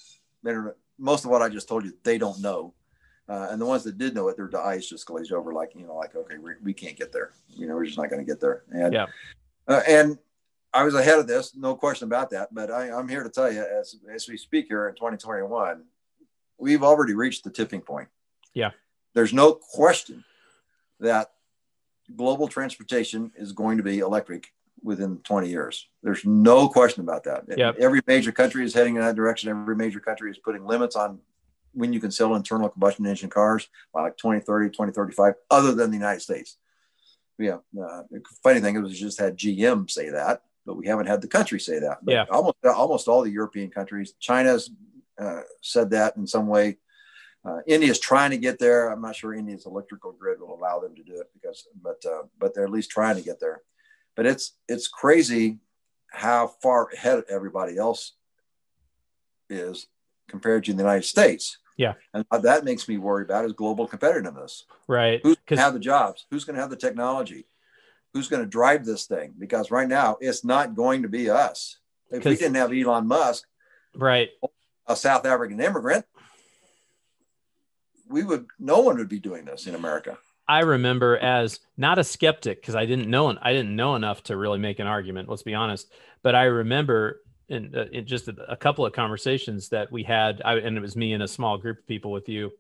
They don't, most of what I just told you, they don't know. Uh, and the ones that did know it, their eyes just glazed over, like you know, like okay, we, we can't get there. You know, we're just not going to get there. And yeah, uh, and I was ahead of this, no question about that. But I, I'm here to tell you, as as we speak here in 2021, we've already reached the tipping point. Yeah, there's no question that global transportation is going to be electric within 20 years. There's no question about that. Yep. Every major country is heading in that direction. Every major country is putting limits on when you can sell internal combustion engine cars by like 2030, 2035, other than the United States. Yeah. Uh, funny thing is, we just had GM say that, but we haven't had the country say that. But yeah. Almost, almost all the European countries, China's uh, said that in some way. Uh, India is trying to get there. I'm not sure India's electrical grid will allow them to do it because, but uh, but they're at least trying to get there. But it's it's crazy how far ahead everybody else is compared to the United States. Yeah, and that makes me worry about is global competitiveness. Right. Who's going to have the jobs? Who's going to have the technology? Who's going to drive this thing? Because right now it's not going to be us. If we didn't have Elon Musk, right, a South African immigrant, we would no one would be doing this in America. I remember as not a skeptic because I didn't know I didn't know enough to really make an argument. Let's be honest. But I remember in, uh, in just a, a, couple of conversations that we had, I, and it was me and a small group of people with you,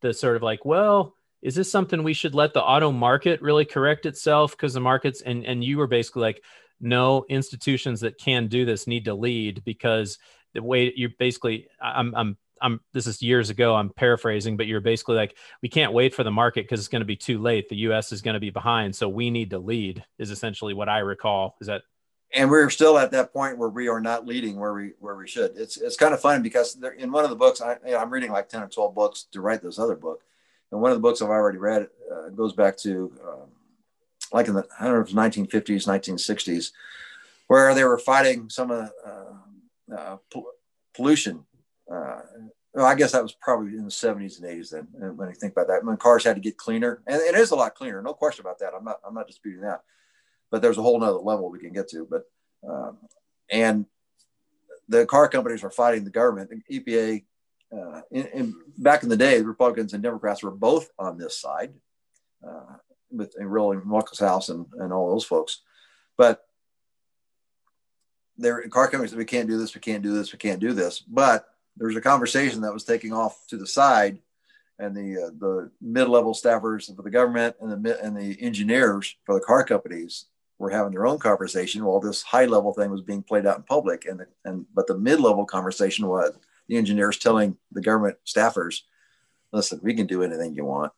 the sort of like, well, is this something we should let the auto market really correct itself because the markets and and you were basically like, no institutions that can do this need to lead because the way you're basically I'm I'm I'm this is years ago I'm paraphrasing but you're basically like we can't wait for the market because it's going to be too late. The US is going to be behind so we need to lead is essentially what I recall. Is that? And we're still at that point where we are not leading where we where we should. It's it's kind of funny because in one of the books I, you know, I'm reading like 10 or 12 books to write this other book. And one of the books I've already read uh, goes back to um, like in the I don't know if 1950s 1960s where they were fighting some of uh, uh, pollution uh, well, I guess that was probably in the 70s and 80s then when you think about that when cars had to get cleaner. And it is a lot cleaner no question about that. I'm not I'm not disputing that. But there's a whole nother level we can get to but um, and the car companies were fighting the government. The EPA uh, in, in, back in the day the Republicans and Democrats were both on this side uh, with really Ruckelshaus and, and all those folks. But there are car companies we can't do this we can't do this we can't do this. But there's a conversation that was taking off to the side, and the uh, the mid level staffers for the government and the and the engineers for the car companies were having their own conversation while this high level thing was being played out in public. And the, and but the mid level conversation was the engineers telling the government staffers, "Listen, we can do anything you want.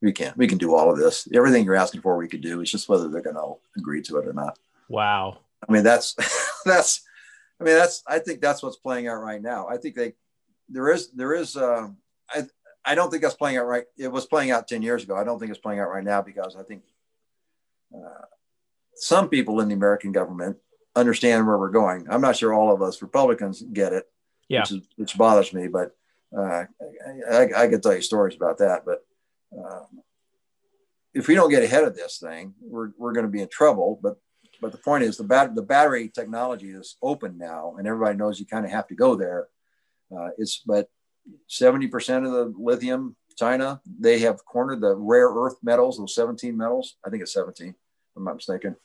We can. We can do all of this. Everything you're asking for, we could do. It's just whether they're going to agree to it or not." Wow. I mean, that's that's I mean, that's I think that's what's playing out right now. I think they there is there is uh, I I don't think that's playing out right. It was playing out ten years ago. I don't think it's playing out right now because I think uh, some people in the American government understand where we're going. I'm not sure all of us Republicans get it, yeah. which, is, which bothers me. But uh, I, I, could tell you stories about that. But uh, if we don't get ahead of this thing, we're, we're going to be in trouble. But but the point is the bat- the battery technology is open now, and everybody knows you kind of have to go there. Uh, it's but 70% of the lithium, China, they have cornered the rare earth metals, those 17 metals. I think it's 17, if I'm not mistaken.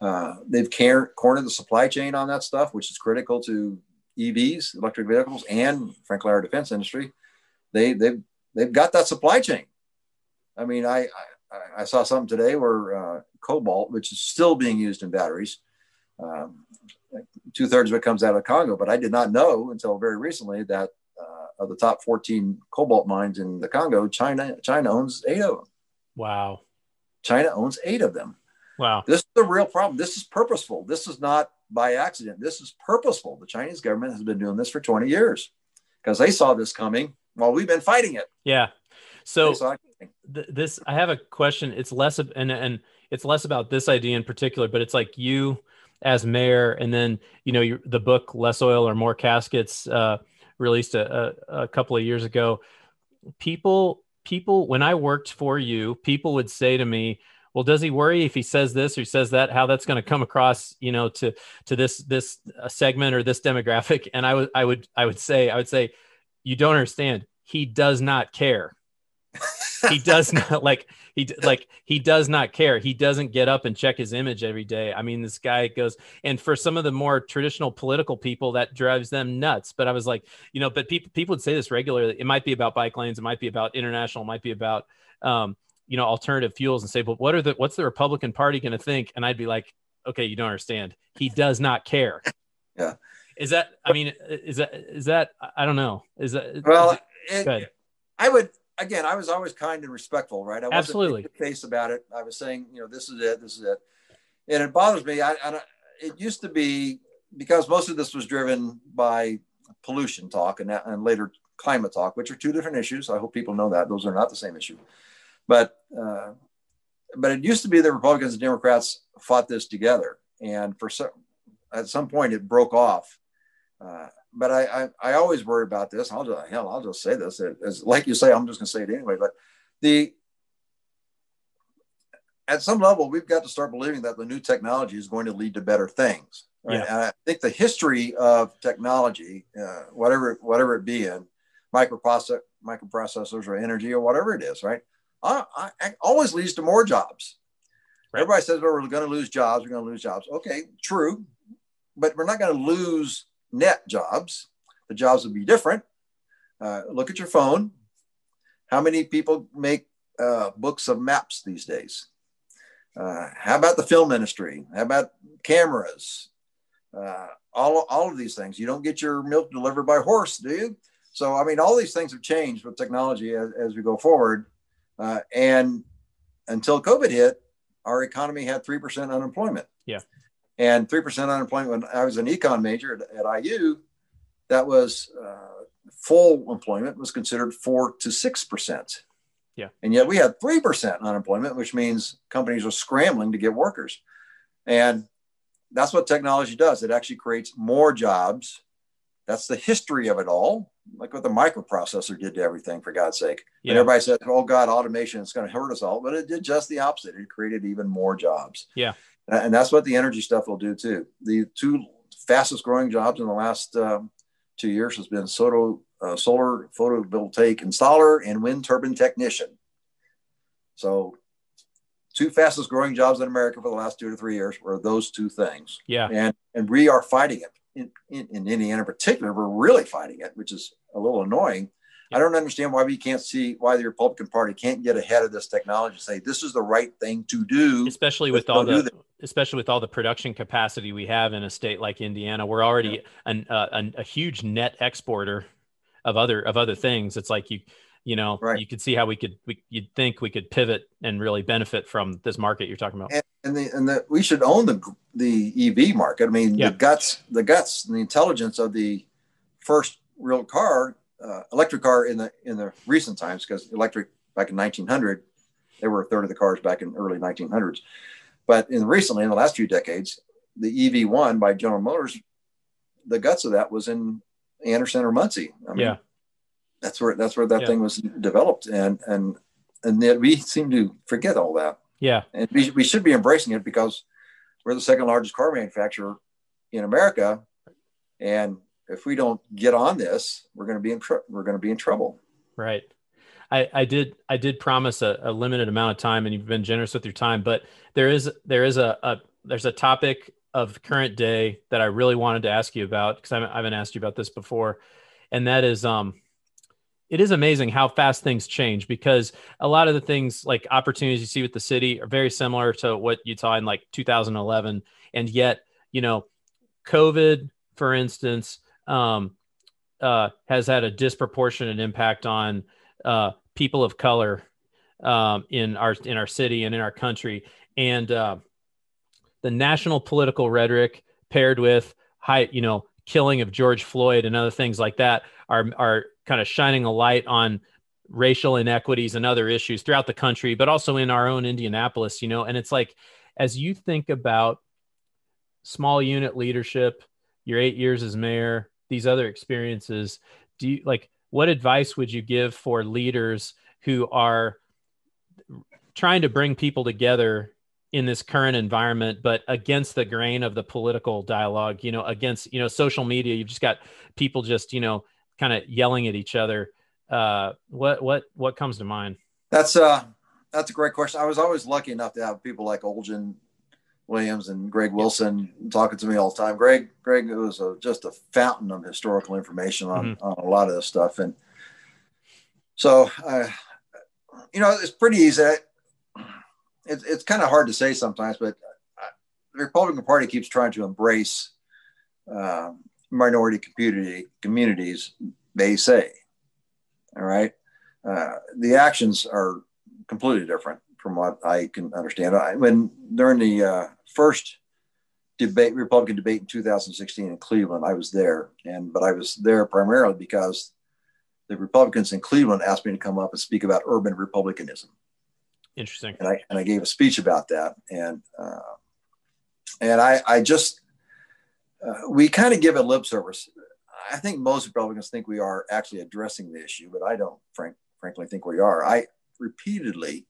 Uh, they've car- cornered the supply chain on that stuff, which is critical to EVs, electric vehicles, and frankly our defense industry. They they've they've got that supply chain. I mean, I, I saw something today where uh, cobalt, which is still being used in batteries. Um, Two thirds of it comes out of Congo, but I did not know until very recently that uh, of the top 14 cobalt mines in the Congo, China China owns eight of them. Wow. China owns eight of them. Wow. This is a real problem. This is purposeful. This is not by accident. This is purposeful. The Chinese government has been doing this for 20 years because they saw this coming while we've been fighting it. Yeah. So th- this, I have a question. It's less of, and, and it's less about this idea in particular, but it's like you as mayor, and then you know the book "Less Oil or More Caskets" uh, released a, a, a couple of years ago. People, people, when I worked for you, people would say to me, well does he worry if he says this or he says that how that's going to come across you know to to this this uh, segment or this demographic and i would i would i would say i would say you don't understand he does not care he does not like he like he does not care. He doesn't get up and check his image every day. I mean this guy goes and for some of the more traditional political people that drives them nuts. But i was like you know but people people would say this regularly. It might be about bike lanes. It might be about international. It might be about um you know alternative fuels and say but what are the what's the republican party going to think? And i'd be like okay you don't understand. He does not care. Yeah. Is that i mean is that is that i don't know. Is that well is it, i would again, I was always kind and respectful, right? I wasn't Absolutely. face about it. I was saying, you know, this is it, this is it, and it bothers me. I, I it used to be because most of this was driven by pollution talk and, and later climate talk, which are two different issues. I hope people know that those are not the same issue, but uh, but it used to be that Republicans and Democrats fought this together, and for some at some point it broke off. Uh, but I, I, I always worry about this. I'll just hell, I'll just say this. As like you say, I'm just going to say it anyway. But the at some level, we've got to start believing that the new technology is going to lead to better things. Right? Yeah. And I think the history of technology, uh, whatever whatever it be in microprocessor, microprocessors or energy or whatever it is, right? I, I, always leads to more jobs. Right. Everybody says, well, we're going to lose jobs. We're going to lose jobs. Okay, true. But we're not going to lose net jobs. The jobs will be different. Uh, look at your phone. How many people make uh, books of maps these days? Uh, how about the film industry? How about cameras? Uh, all, all of these things. You don't get your milk delivered by horse, do you? So, I mean, all these things have changed with technology as, as we go forward. Uh, and until COVID hit, our economy had 3% unemployment. Yeah. And 3% unemployment when I was an econ major at, at IU, that was uh, full employment was considered 4 to 6%. Yeah. And yet we had 3% unemployment, which means companies are scrambling to get workers. And that's what technology does. It actually creates more jobs. That's the history of it all. Like what the microprocessor did to everything, for God's sake. Yeah. And everybody said, oh, God, automation is going to hurt us all. But it did just the opposite. It created even more jobs. Yeah. And that's what the energy stuff will do too. The two fastest growing jobs in the last um, two years has been solar, uh, solar photovoltaic installer and wind turbine technician. So two fastest growing jobs in America for the last two to three years were those two things. Yeah. And and we are fighting it. In, in, in Indiana in particular, we're really fighting it, which is a little annoying. I don't understand why we can't see why the Republican Party can't get ahead of this technology and say this is the right thing to do. Especially with all the especially with all the production capacity we have in a state like Indiana, we're already yeah. an, uh, an, a huge net exporter of other of other things. It's like you you know right. you could see how we could we, you'd think we could pivot and really benefit from this market you're talking about and, and the and the we should own the the ev market i mean yeah. the guts the guts and the intelligence of the first real car uh, electric car in the in the recent times because electric back in 1900 they were a third of the cars back in early 1900s but in recently in the last few decades the ev1 by general motors the guts of that was in anderson or muncie. I mean, yeah. that's where that's where that yeah. thing was developed and and and yet we seem to forget all that. Yeah. And we, we should be embracing it because we're the second largest car manufacturer in america and if we don't get on this we're going to be in tr- we're going to be in trouble. Right. I, I did I did promise a, a, limited amount of time and you've been generous with your time, but there is there is a, a there's a topic of current day that I really wanted to ask you about because I haven't asked you about this before, and that is um it is amazing how fast things change because a lot of the things like opportunities you see with the city are very similar to what you saw in like 2011 and yet you know covid for instance um, uh, has had a disproportionate impact on uh, people of color um, in our in our city and in our country and uh, the national political rhetoric paired with high you know killing of george floyd and other things like that are are kind of shining a light on racial inequities and other issues throughout the country, but also in our own Indianapolis, you know. And it's like, as you think about small unit leadership, your eight years as mayor, these other experiences, do you like what advice would you give for leaders who are trying to bring people together in this current environment but against the grain of the political dialogue you know against you know social media you've just got people just you know kind of yelling at each other. Uh, what what what comes to mind? That's uh that's a great question. I was always lucky enough to have people like Olgen Williams and Greg Wilson talking to me all the time. Greg Greg was a, just a fountain of historical information on, mm-hmm. on a lot of this stuff, and so uh, you know it's pretty easy. It's it's kind of hard to say sometimes, but uh, the Republican Party keeps trying to embrace uh, minority community communities they say. All right, uh, the actions are completely different from what I can understand. I, when during the uh, first debate, Republican debate in 2016 in Cleveland, I was there, and but I was there primarily because the Republicans in Cleveland asked me to come up and speak about urban republicanism. Interesting. And I and I gave a speech about that, and uh, and I I just uh, we kind of give it lip service. I think most Republicans think we are actually addressing the issue, but I don't, frank, frankly, think we are. I repeatedly,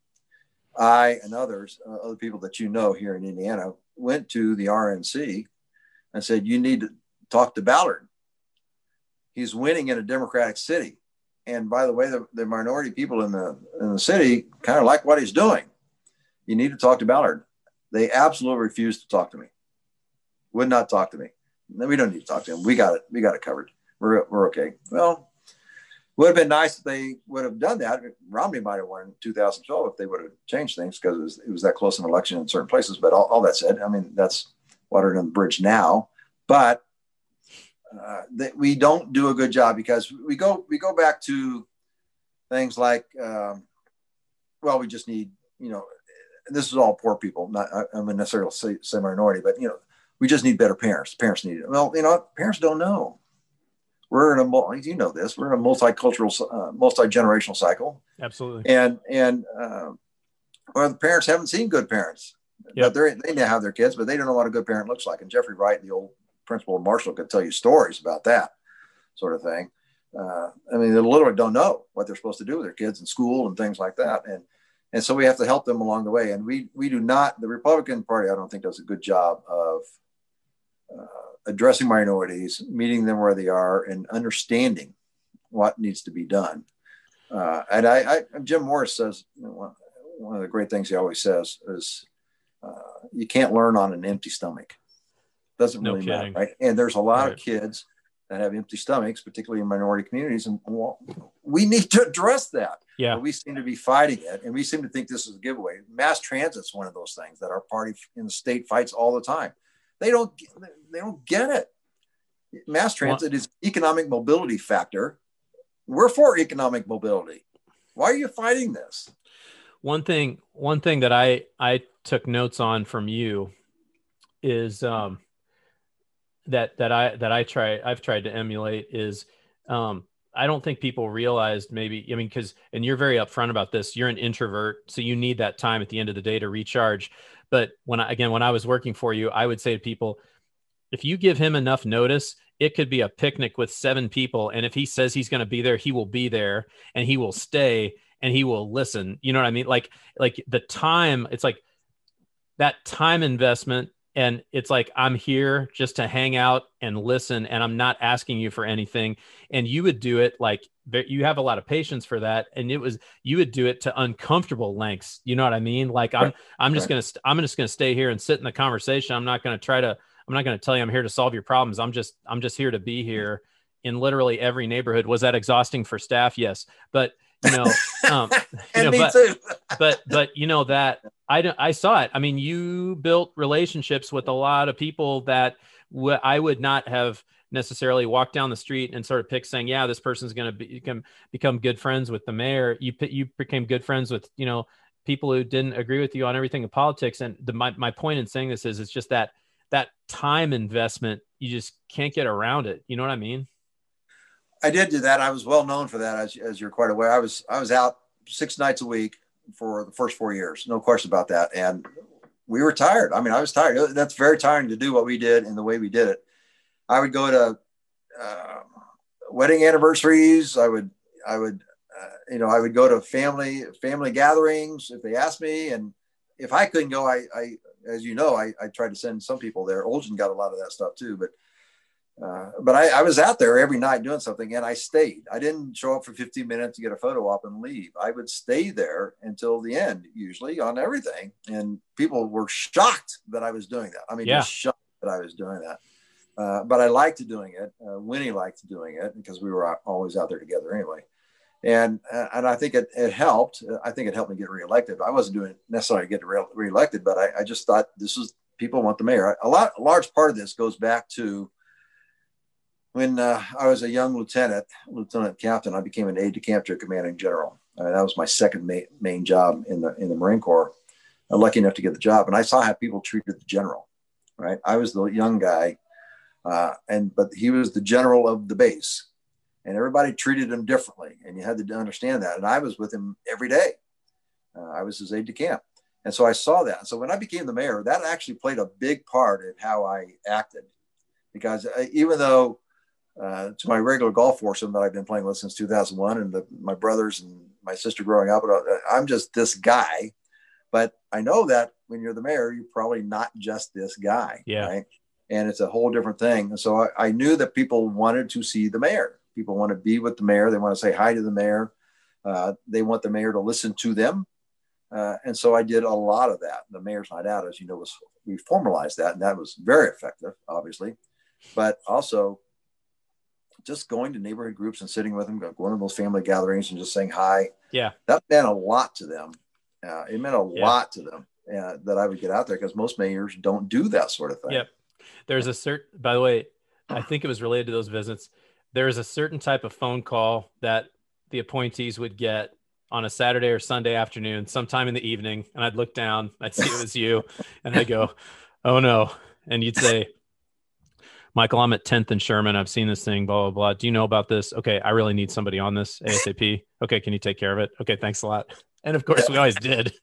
I and others, uh, other people that you know here in Indiana, went to the RNC and said, "You need to talk to Ballard. He's winning in a Democratic city. and by the way, the, the minority people in the in the city kind of like what he's doing. You need to talk to Ballard. They absolutely refused to talk to me. Would not talk to me. We don't need to talk to him. We got it. We got it covered. We're, we're okay. Well, would have been nice if they would have done that. Romney might have won in 2012 if they would have changed things because it was, it was that close an election in certain places. But all, all that said, I mean, that's water under the bridge now. But uh, that we don't do a good job because we go we go back to things like um, well we just need you know this is all poor people not i'm a necessarily say minority but you know we just need better parents parents need it well you know parents don't know we're in a you know this we're in a multicultural uh, multi-generational cycle absolutely and and uh, well the parents haven't seen good parents yep. but they they have their kids but they don't know what a good parent looks like and jeffrey wright the old principal of Marshall could tell you stories about that sort of thing. Uh, I mean, they literally don't know what they're supposed to do with their kids in school and things like that. And and so we have to help them along the way. And we we do not. The Republican Party, I don't think, does a good job of uh, addressing minorities, meeting them where they are, and understanding what needs to be done. Uh, and I, I, Jim Morris says you know, one of the great things he always says is, uh, "You can't learn on an empty stomach." Doesn't really matter, right? And there's a lot right. of kids that have empty stomachs, particularly in minority communities, and well, we need to address that. Yeah, but we seem to be fighting it, and we seem to think this is a giveaway. Mass transit's one of those things that our party in the state fights all the time. They don't, they don't get it. Mass transit is economic mobility factor. We're for economic mobility. Why are you fighting this? One thing, one thing that I I took notes on from you is um, that that I that I try I've tried to emulate is um, I don't think people realized maybe I mean because and you're very upfront about this you're an introvert so you need that time at the end of the day to recharge but when I again when I was working for you I would say to people if you give him enough notice it could be a picnic with seven people. And if he says he's going to be there he will be there and he will stay and he will listen. You know what I mean? Like like the time it's like that time investment and it's like i'm here just to hang out and listen and i'm not asking you for anything. And you would do it like you have a lot of patience for that and it was you would do it to uncomfortable lengths you know what i mean? Like i'm i'm just right. gonna i'm just gonna stay here and sit in the conversation. I'm not gonna try to i'm not gonna tell you i'm here to solve your problems. I'm just i'm just here to be here in literally every neighborhood. Was that exhausting for staff? Yes. But you know um you know but, but but you know that i i saw it. I mean you built relationships with a lot of people that w- I would not have necessarily walked down the street and sort of pick saying yeah this person's going to become become good friends with the mayor. You you became good friends with you know people who didn't agree with you on everything in politics. And the my, my point in saying this is it's just that that time investment you just can't get around it. You know what i mean I did do that. I was well known for that, as, as you're quite aware. I was I was out six nights a week for the first four years, no question about that. And we were tired. I mean, I was tired. That's very tiring to do what we did and the way we did it. I would go to uh, wedding anniversaries. I would I would uh, you know I would go to family family gatherings if they asked me, and if I couldn't go, I, I as you know, I, I tried to send some people there. Olgen got a lot of that stuff too, but uh, but I, I, was out there every night doing something and I stayed. I didn't show up for 15 minutes to get a photo op and leave. I would stay there until the end, usually on everything. And people were shocked that I was doing that. I mean, yeah. just shocked that I was doing that. Uh, but I liked doing it. Uh, Winnie liked doing it because we were always out there together anyway. And uh, and I think it, it helped. I think it helped me get reelected. I wasn't doing it necessarily to get re- reelected, but I, I just thought this is people want the mayor. A lot, a large part of this goes back to when uh, I was a young lieutenant, lieutenant captain, I became an aide de camp to a commanding general. I mean, that was my second main, main job in the in the Marine Corps. I'm lucky enough to get the job, and I saw how people treated the general. Right, I was the young guy, uh, and but he was the general of the base, and everybody treated him differently, and you had to understand that. And I was with him every day. Uh, I was his aide de camp, and so I saw that. So when I became the mayor, that actually played a big part in how I acted, because uh, even though uh, to my regular golf foursome that I've been playing with since 2001, and the, my brothers and my sister growing up. Uh, I'm just this guy, but I know that when you're the mayor, you're probably not just this guy. Yeah. Right? And it's a whole different thing. And so I, I knew that people wanted to see the mayor. People want to be with the mayor. They want to say hi to the mayor. Uh, they want the mayor to listen to them. Uh, and so I did a lot of that. The mayor's night out, as you know, was we formalized that, and that was very effective, obviously. But also, just going to neighborhood groups and sitting with them, going to those family gatherings and just saying hi. Yeah, that meant a lot to them. Uh, it meant a yeah. lot to them uh, that I would get out there because most mayors don't do that sort of thing. Yep. There's a certain, by the way, I think it was related to those visits. There is a certain type of phone call that the appointees would get on a Saturday or Sunday afternoon, sometime in the evening, and I'd look down, I'd see it was you, and I'd go, "Oh no!" And you'd say, "Michael, I'm at 10th and Sherman. I've seen this thing. Blah blah blah. Do you know about this? Okay, I really need somebody on this ASAP. Okay, can you take care of it? Okay, thanks a lot." And of course, we always did.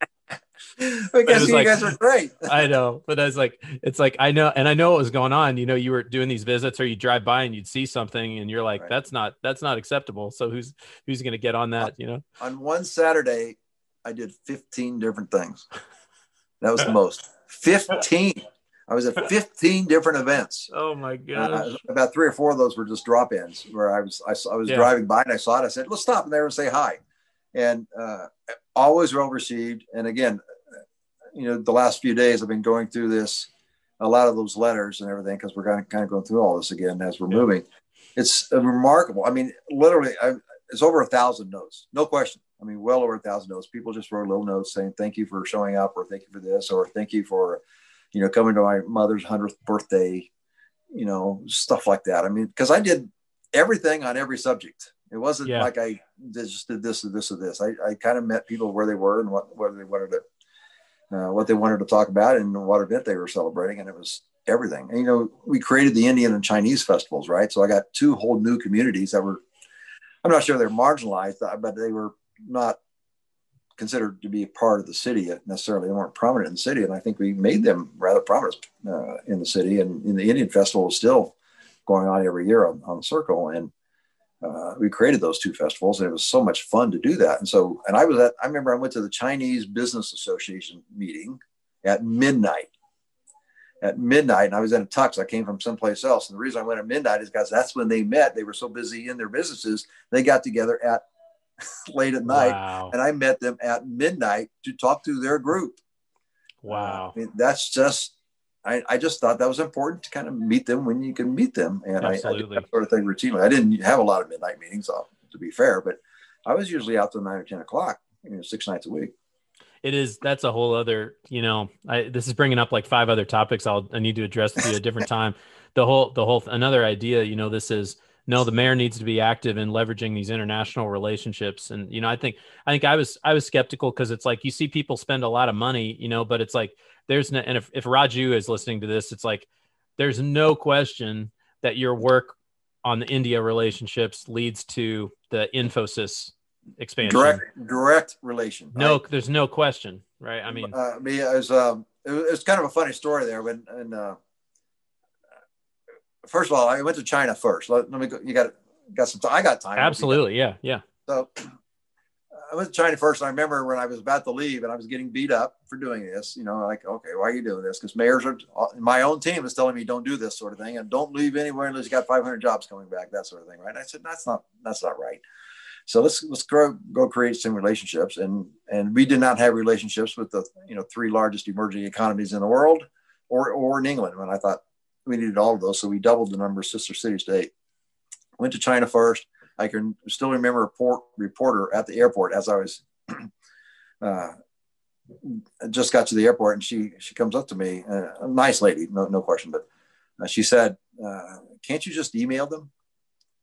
because you like, guys were great. I know, but I was like, it's like I know, and I know what was going on. You know, you were doing these visits, or you drive by and you'd see something, and you're like, right. that's not that's not acceptable. So who's who's going to get on that? You know, on one Saturday, I did 15 different things. That was the most. 15. I was at 15 different events. Oh my god! Uh, about three or four of those were just drop-ins where I was I, I was yeah. driving by and I saw it. I said, "Let's stop there and say hi," and uh, always well received. And again, you know, the last few days I've been going through this, a lot of those letters and everything, because we're kind of, kind of going through all this again as we're yeah. moving. It's remarkable. I mean, literally, I, it's over a thousand notes, no question. I mean, well over a thousand notes. People just wrote little notes saying, thank you for showing up, or thank you for this, or thank you for, you know, coming to my mother's 100th birthday, you know, stuff like that. I mean, because I did everything on every subject. It wasn't yeah. like I just did this or this or this. I, I kind of met people where they were and what, what they wanted to uh, what they wanted to talk about and what event they were celebrating, and it was everything. And, you know, we created the Indian and Chinese festivals, right? So I got two whole new communities that were, I'm not sure they're marginalized, uh, but they were not considered to be a part of the city necessarily. They weren't prominent in the city, and I think we made them rather prominent uh, in the city. And in the Indian festival is still going on every year on, on the circle, and uh, we created those two festivals and it was so much fun to do that. And so, and I was at, I remember I went to the Chinese Business Association meeting at midnight. At midnight, and I was in a tux. I came from someplace else. And the reason I went at midnight is because that's when they met. They were so busy in their businesses, they got together at late at night. Wow. And I met them at midnight to talk to their group. Uh, wow. I mean, that's just I, I just thought that was important to kind of meet them when you can meet them. And I, I, that sort of thing routinely. I didn't have a lot of midnight meetings, uh, to be fair, but I was usually out till nine or 10 o'clock, you know, six nights a week. It is, that's a whole other, you know, I, this is bringing up like five other topics I'll, I need to address with you at a different time. The whole, the whole, another idea, you know, this is, no, the mayor needs to be active in leveraging these international relationships. And, you know, I think, I think I was, I was skeptical because it's like, you see people spend a lot of money, you know, but it's like, there's no, and if, if Raju is listening to this, it's like there's no question that your work on the India relationships leads to the Infosys expansion. Direct, direct relation. No, there's no question, right? I mean, uh, me as um, it was, kind of a funny story there when and uh, first of all, I went to China first. Let, let me go. You got got some. Time. I got time. Absolutely, yeah, yeah. So I went to China first. And I remember when I was about to leave and I was getting beat up for doing this, you know, like, okay, why are you doing this? Because mayors are, my own team is telling me don't do this sort of thing and don't leave anywhere unless you got 500 jobs coming back, that sort of thing. Right. And I said, that's not, that's not right. So let's, let's go, go create some relationships. And, and we did not have relationships with the, you know, three largest emerging economies in the world or, or in England. And I thought we needed all of those. So we doubled the number of sister cities to eight. Went to China first I can still remember a port, reporter at the airport as I was uh, just got to the airport, and she she comes up to me, uh, a nice lady, no no question, but uh, she said, uh, "Can't you just email them?"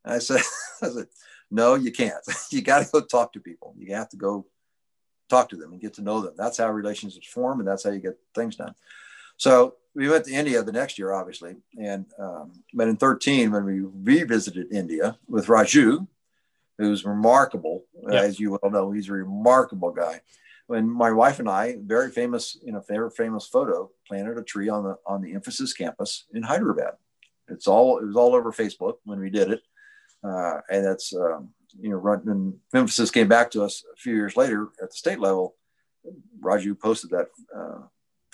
I said, "I said, no, you can't. you got to go talk to people. You have to go talk to them and get to know them. That's how relationships form, and that's how you get things done." So we went to India the next year, obviously, and um, but in 13 when we revisited India with Raju, who's remarkable, yep. as you well know, he's a remarkable guy. When my wife and I, very famous, you know, very famous photo, planted a tree on the on the Infosys campus in Hyderabad. It's all it was all over Facebook when we did it, uh, and that's um, you know, run, and Infosys came back to us a few years later at the state level. Raju posted that uh,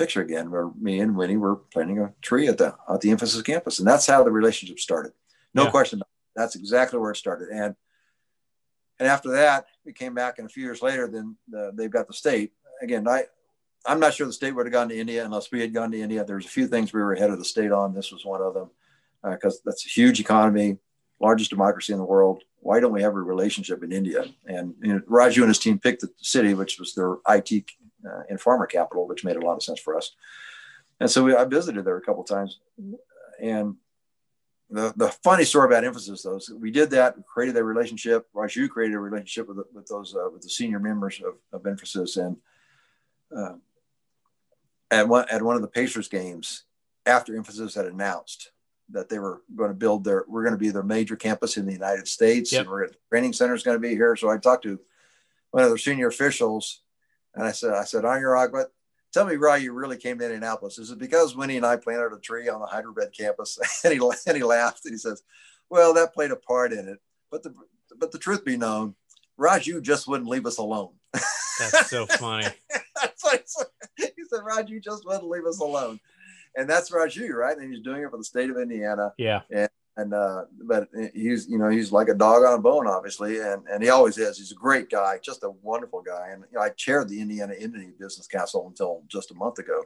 picture again where me and Winnie were planting a tree at the at the Infosys campus, and that's how the relationship started. No yeah. question. That's exactly where it started. And and after that, we came back, and a few years later, then the, they've got the state. Again, I I'm not sure the state would have gone to India unless we had gone to India. There's a few things we were ahead of the state on. This was one of them because uh, that's a huge economy, largest democracy in the world. Why don't we have a relationship in India? And you know, Raju and his team picked the city, which was their IT uh, and pharma capital, which made a lot of sense for us. And so we, I visited there a couple times. And the, the funny story about Infosys, though, is we did that, we created that relationship. Raju created a relationship with, with those uh, with the senior members of, of Infosys, and uh, at one at one of the Pacers games, after Infosys had announced that they were going to build their, we're going to be their major campus in the United States, yep. and we're training center is going to be here. So I talked to one of their senior officials, and I said, I said, Anurag, but tell me why you really came to Indianapolis. Is it because Winnie and I planted a tree on the Hyderabad campus? and, he, and he laughed and he says, well, that played a part in it. But the, but the truth be known, Raju just wouldn't leave us alone. That's so funny. that's what he said. He said, Raju just wouldn't leave us alone. And that's Raju, right? And he's doing it for the state of Indiana. Yeah. And and uh, but he's you know he's like a dog on a bone, obviously, and and he always is. He's a great guy, just a wonderful guy. And you know, I chaired the Indiana Indian Business Council until just a month ago,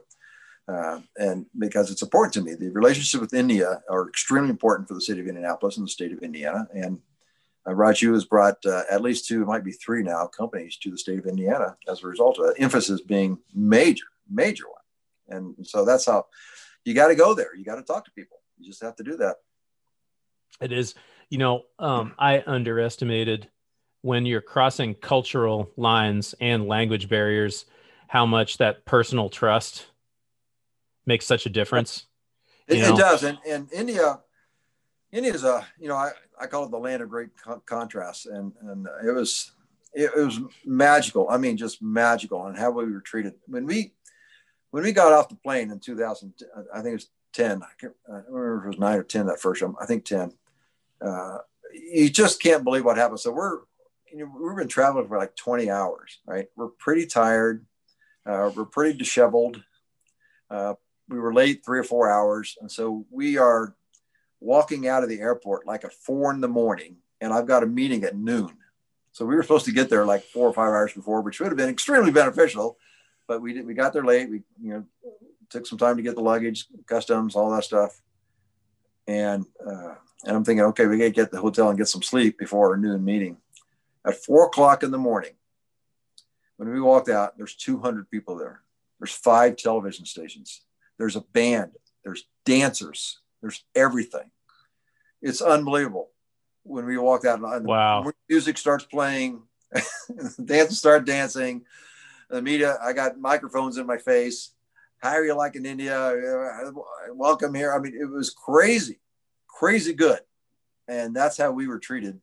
uh, and because it's important to me, the relationship with India are extremely important for the city of Indianapolis and the state of Indiana. And uh, Raju has brought uh, at least two, it might be three now, companies to the state of Indiana as a result of that. Infosys being major, major one, and so that's how you got to go there. You got to talk to people. You just have to do that. It is, you know, um, I underestimated when you're crossing cultural lines and language barriers, how much that personal trust makes such a difference. It, it, does, and and India, India is a you know I, I call it the land of great co- contrasts, and and it was it, it, was magical. I mean, just magical, and how we were treated when we when we got off the plane in 2000. I think it was 10. I, can't, I don't remember if it was nine or 10 that first time. I think 10 uh, you just can't believe what happened. So we're, you know, we've been traveling for like 20 hours, right? We're pretty tired. Uh, we're pretty disheveled. Uh, we were late three or four hours. And so we are walking out of the airport like at four in the morning. And I've got a meeting at noon. So we were supposed to get there like four or five hours before, which would have been extremely beneficial. But we did, we got there late. We, you know, took some time to get the luggage, customs, all that stuff. And, uh, and I'm thinking, okay, we got to get to the hotel and get some sleep before our noon meeting. At four o'clock in the morning, when we walked out, there's 200 people there. There's five television stations. There's a band. There's dancers. There's everything. It's unbelievable. When we walked out, and wow. music starts playing, dancers start dancing. The media, I got microphones in my face. How are you liking India? Welcome here. I mean, it was crazy crazy good. And that's how we were treated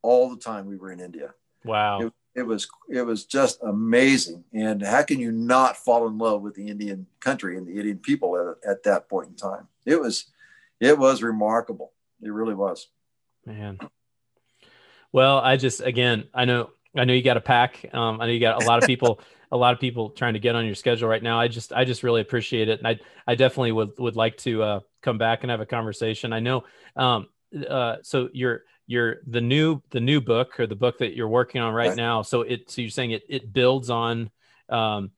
all the time we were in India. Wow. It, it, was it was just amazing. And how can you not fall in love with the Indian country and the Indian people at, at that point in time? It was it was remarkable. It really was. Man. Well, I just again, I know I know you got a pack. Um, I know you got a lot of people a lot of people trying to get on your schedule right now. I just I just really appreciate it, and I I definitely would would like to uh, come back and have a conversation. I know. Um, uh, so you're you're the new the new book or the book that you're working on right, right. now. So it so you're saying it it builds on um,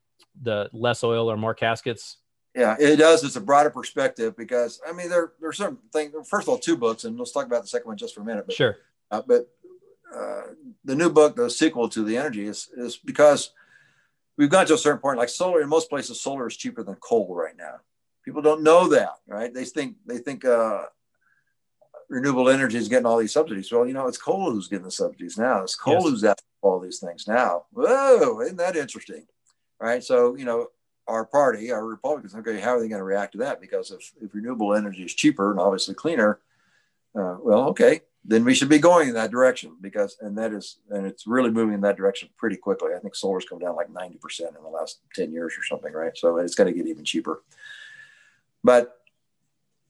the less oil or more caskets. Yeah, it does. It's a broader perspective because I mean there there's some things. First of all, two books, and let's talk about the second one just for a minute. But, sure. Uh, but uh, the new book, the sequel to the energy, is is because we've got to a certain point. Like solar, in most places, solar is cheaper than coal right now. People don't know that, right? They think they think uh, renewable energy is getting all these subsidies. Well, you know, it's coal who's getting the subsidies now. It's coal yes. who's after all these things now. Whoa, isn't that interesting? Right. So, you know, our party, our Republicans, okay, how are they going to react to that? Because if, if renewable energy is cheaper and obviously cleaner, uh, well, okay, then we should be going in that direction because, and that is, and it's really moving in that direction pretty quickly. I think solar's come down like 90% in the last 10 years or something, right? So it's going to get even cheaper. But,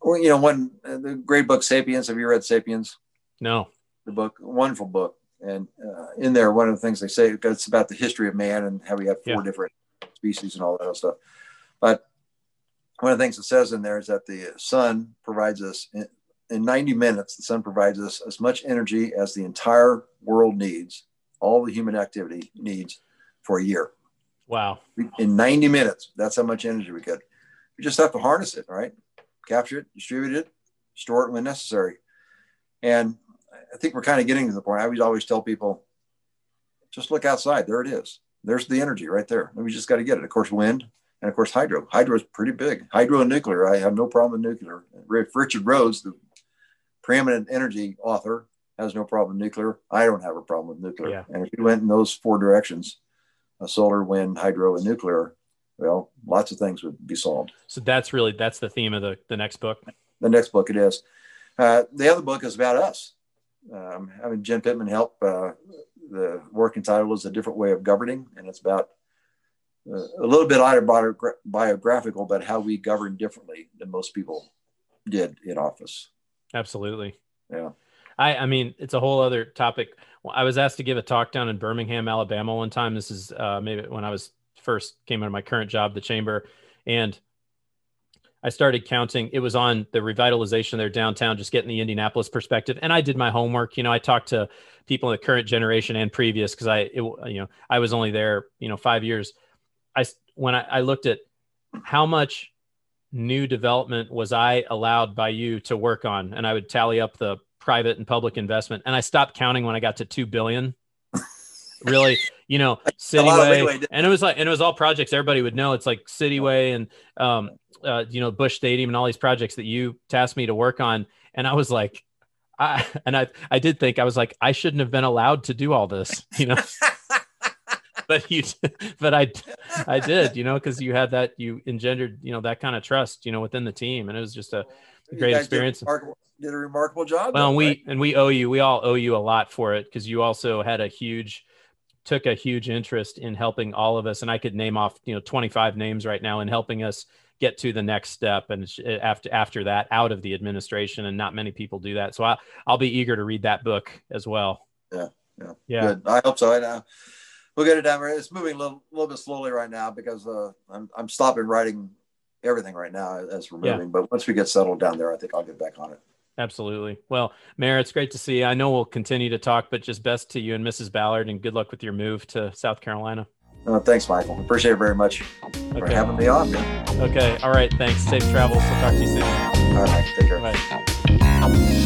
well, you know, one, uh, the great book, Sapiens, have you read Sapiens? No. The book, wonderful book. And uh, in there, one of the things they say, it's about the history of man and how we have four yeah. different species and all that stuff. But one of the things it says in there is that the sun provides us in 90 minutes, the sun provides us as much energy as the entire world needs, all the human activity needs for a year. Wow. In 90 minutes, that's how much energy we get. We just have to harness it, right? Capture it, distribute it, store it when necessary. And I think we're kind of getting to the point. I would always tell people, just look outside. There it is. There's the energy right there. We just got to get it. Of course, wind and of course hydro. Hydro is pretty big. Hydro and nuclear. I have no problem with nuclear. Richard Rhodes, the preeminent energy author, has no problem with nuclear. I don't have a problem with nuclear. Yeah. And if you went in those four directions, uh, solar, wind, hydro, and nuclear, well, lots of things would be solved. So that's really that's the theme of the the next book. The next book it is. Uh, the other book is about us. Um, having Jen Pittman help. Uh, the working title is a different way of governing, and it's about uh, a little bit autobiographical about how we govern differently than most people did in office. Absolutely. Yeah. I, I mean, it's a whole other topic. I was asked to give a talk down in Birmingham, Alabama one time. This is uh, maybe when I was first came out of my current job, the chamber, and I started counting. It was on the revitalization of their downtown, just getting the Indianapolis perspective. And I did my homework. You know, I talked to people in the current generation and previous because I, it, you know, I was only there, you know, five years. I when I, I looked at how much new development was I allowed by you to work on, and I would tally up the private and public investment, and I stopped counting when I got to two billion. really, you know, Cityway, and it was like, and it was all projects everybody would know. It's like Cityway and um, uh, you know, Bush Stadium and all these projects that you tasked me to work on, and I was like, I and I I did think I was like I shouldn't have been allowed to do all this, you know. but you but i i did you know because you had that you engendered you know that kind of trust you know within the team and it was just a great experience did a, remarkable, did a remarkable job well though, we right? and we owe you we all owe you a lot for it because you also had a huge took a huge interest in helping all of us and i could name off you know 25 names right now in helping us get to the next step and eh, after after that out of the administration and not many people do that so I, i'll be eager to read that book as well. Yeah yeah. Yeah. Good. i hope so. I know we'll get it done. It's moving a little, little bit slowly right now because uh, I'm, I'm stopping writing everything right now as we're moving. Yeah. But once we get settled down there, I think I'll get back on it. Absolutely. Well, Mayor, it's great to see you. I know we'll continue to talk, but just best to you and Mrs. Ballard, and good luck with your move to South Carolina. Uh, thanks, Michael. Appreciate it very much okay. for having me on. Man. Okay. All right. Thanks. Safe travels. We'll talk to you soon. All right. Take care. Bye.